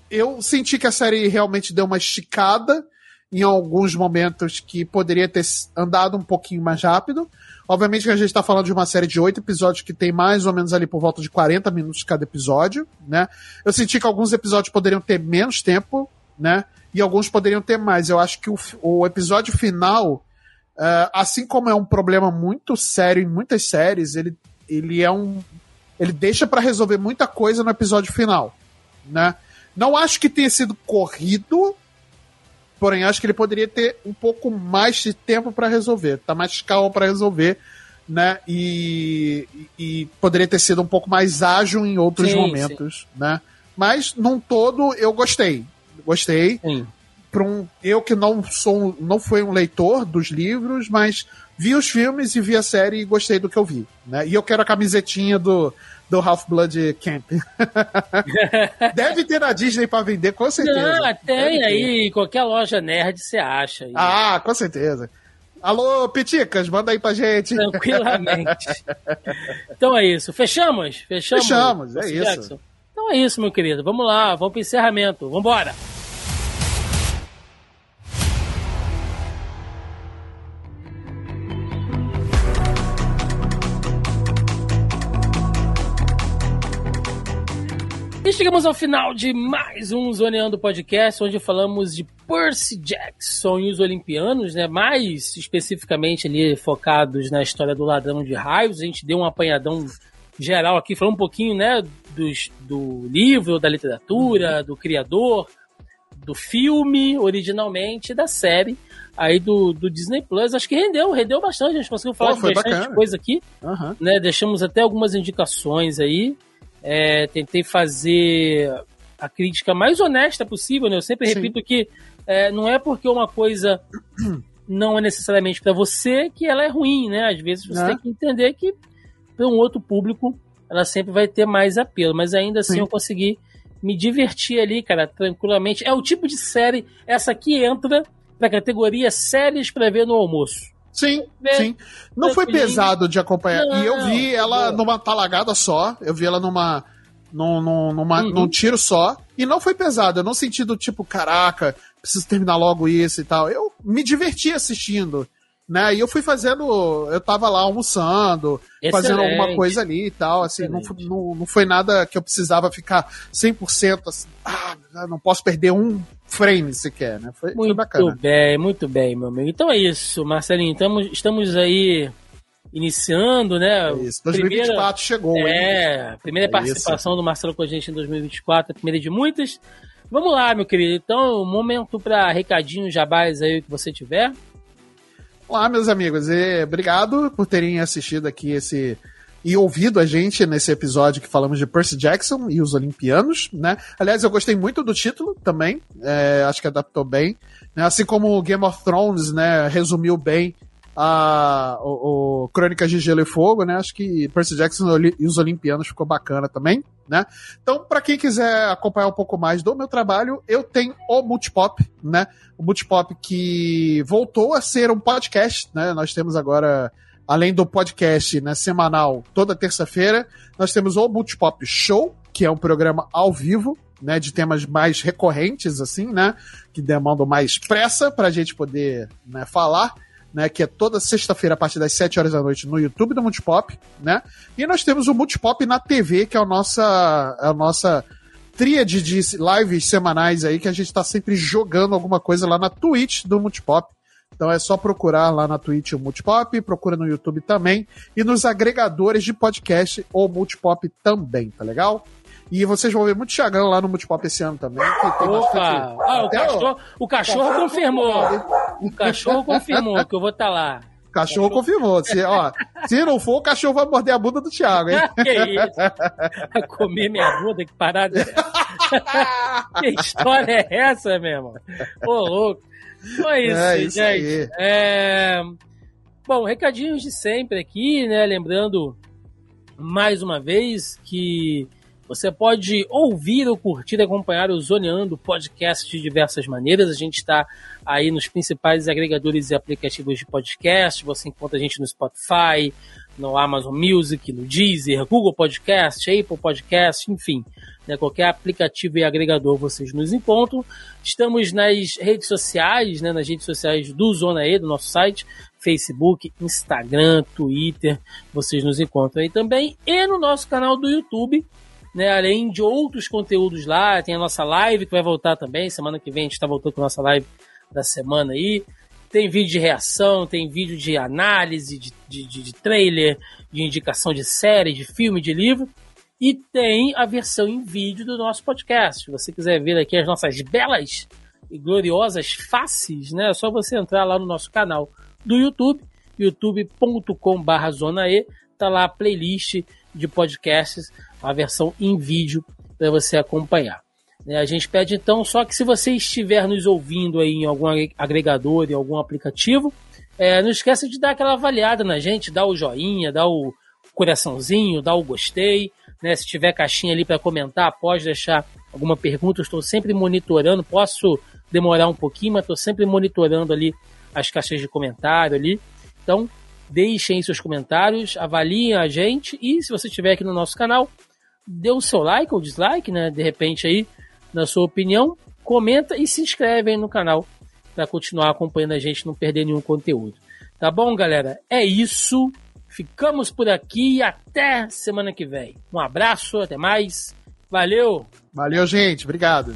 Eu senti que a série realmente deu uma esticada em alguns momentos que poderia ter andado um pouquinho mais rápido. Obviamente que a gente está falando de uma série de oito episódios que tem mais ou menos ali por volta de 40 minutos cada episódio, né? Eu senti que alguns episódios poderiam ter menos tempo, né? E alguns poderiam ter mais. Eu acho que o, o episódio final, uh, assim como é um problema muito sério em muitas séries, ele, ele é um. Ele deixa para resolver muita coisa no episódio final, né? Não acho que tenha sido corrido, Porém, acho que ele poderia ter um pouco mais de tempo para resolver, tá mais calmo para resolver, né? E, e, poderia ter sido um pouco mais ágil em outros sim, momentos, sim. né? Mas, num todo, eu gostei. Gostei. Para um, eu que não sou, não fui um leitor dos livros, mas vi os filmes e vi a série e gostei do que eu vi, né? E eu quero a camisetinha do do Half-Blood Camp. Deve ter na Disney para vender, com certeza. Não, tem aí, qualquer loja nerd você acha. Aí. Ah, com certeza. Alô, Piticas, manda aí pra gente. Tranquilamente. então é isso. Fechamos? Fechamos, Fechamos é isso. Jackson. Então é isso, meu querido. Vamos lá, vamos pro encerramento. Vambora! E chegamos ao final de mais um Zoneando Podcast, onde falamos de Percy Jackson e os Olimpianos, né? Mais especificamente ali focados na história do ladrão de raios. A gente deu um apanhadão geral aqui, falou um pouquinho, né, dos, do livro, da literatura, do criador, do filme originalmente, da série aí do, do Disney Plus. Acho que rendeu, rendeu bastante. A gente conseguiu falar Pô, de bastante bacana. coisa aqui. Uhum. Né? Deixamos até algumas indicações aí. É, tentei fazer a crítica mais honesta possível, né? Eu sempre Sim. repito que é, não é porque uma coisa não é necessariamente para você que ela é ruim, né? Às vezes você é. tem que entender que para um outro público ela sempre vai ter mais apelo, mas ainda assim Sim. eu consegui me divertir ali, cara, tranquilamente. É o tipo de série, essa aqui entra pra categoria séries para ver no almoço. Sim, né? sim. Não foi pesado de acompanhar. Não, e eu vi ela numa talagada só. Eu vi ela numa. Num, num, numa, uhum. num tiro só. E não foi pesado. Eu não senti do tipo, caraca, preciso terminar logo isso e tal. Eu me diverti assistindo. né? E eu fui fazendo, eu tava lá almoçando, Excelente. fazendo alguma coisa ali e tal, assim, não, não, não foi nada que eu precisava ficar 100% assim, ah, não posso perder um frame sequer, né? Foi, muito foi bacana. Muito bem, muito bem, meu amigo. Então é isso, Marcelinho, estamos, estamos aí iniciando, né? É isso, 2024 primeira, chegou. É, primeira é participação isso. do Marcelo com a gente em 2024, a primeira de muitas. Vamos lá, meu querido. Então, momento para recadinhos jabás aí que você tiver. Olá, meus amigos, e obrigado por terem assistido aqui esse e ouvido a gente nesse episódio que falamos de Percy Jackson e os Olimpianos, né? Aliás, eu gostei muito do título também, é, acho que adaptou bem, né? assim como Game of Thrones, né, resumiu bem a o, o Crônicas de Gelo e Fogo, né? Acho que Percy Jackson e os Olimpianos ficou bacana também, né? Então, para quem quiser acompanhar um pouco mais do meu trabalho, eu tenho o Multipop, né? O Multipop que voltou a ser um podcast, né? Nós temos agora além do podcast né, semanal toda terça-feira, nós temos o Multipop Show, que é um programa ao vivo, né, de temas mais recorrentes, assim, né, que demandam mais pressa para a gente poder né, falar né, que é toda sexta-feira a partir das 7 horas da noite no YouTube do Multipop, né? E nós temos o Multipop na TV, que é a nossa, a nossa tríade de lives semanais aí, que a gente está sempre jogando alguma coisa lá na Twitch do Multipop. Então é só procurar lá na Twitch o Multipop, procura no YouTube também e nos agregadores de podcast o Multipop também, tá legal? E vocês vão ver muito Thiagão lá no Multipop esse ano também. Opa! Ah, o, cachorro, o cachorro confirmou. O cachorro confirmou que eu vou estar tá lá. O cachorro confirmou. Se, ó, se não for, o cachorro vai morder a bunda do Thiago, hein? que isso? Vai comer minha bunda? Que parada é que história é essa, meu irmão? Ô, louco. Isso, é, isso gente. É... Bom, recadinhos de sempre aqui, né? Lembrando mais uma vez que você pode ouvir ou curtir e acompanhar o Zoneando podcast de diversas maneiras. A gente está aí nos principais agregadores e aplicativos de podcast. Você encontra a gente no Spotify, no Amazon Music, no Deezer, Google Podcast, Apple Podcast, enfim. Né, qualquer aplicativo e agregador vocês nos encontram. Estamos nas redes sociais, né, nas redes sociais do Zona E, do nosso site, Facebook, Instagram, Twitter, vocês nos encontram aí também. E no nosso canal do YouTube, né? Além de outros conteúdos lá, tem a nossa live que vai voltar também. Semana que vem a gente está voltando com a nossa live da semana aí. Tem vídeo de reação, tem vídeo de análise, de, de, de, de trailer, de indicação de série, de filme, de livro. E tem a versão em vídeo do nosso podcast. Se você quiser ver aqui as nossas belas e gloriosas faces, né? É só você entrar lá no nosso canal do YouTube, youtube.com.br Zona E. Tá lá a playlist de podcasts a versão em vídeo para você acompanhar. Né, a gente pede então só que se você estiver nos ouvindo aí em algum agregador, em algum aplicativo, é, não esqueça de dar aquela avaliada na gente, dar o joinha, dar o coraçãozinho, dar o gostei. Né? Se tiver caixinha ali para comentar, pode deixar alguma pergunta. Eu estou sempre monitorando. Posso demorar um pouquinho, mas estou sempre monitorando ali as caixas de comentário ali. Então, deixem seus comentários, avaliem a gente e se você estiver aqui no nosso canal, dê o seu like ou dislike, né? De repente aí, na sua opinião, comenta e se inscreve aí no canal para continuar acompanhando a gente, não perder nenhum conteúdo. Tá bom, galera? É isso. Ficamos por aqui e até semana que vem. Um abraço, até mais. Valeu! Valeu, gente. Obrigado.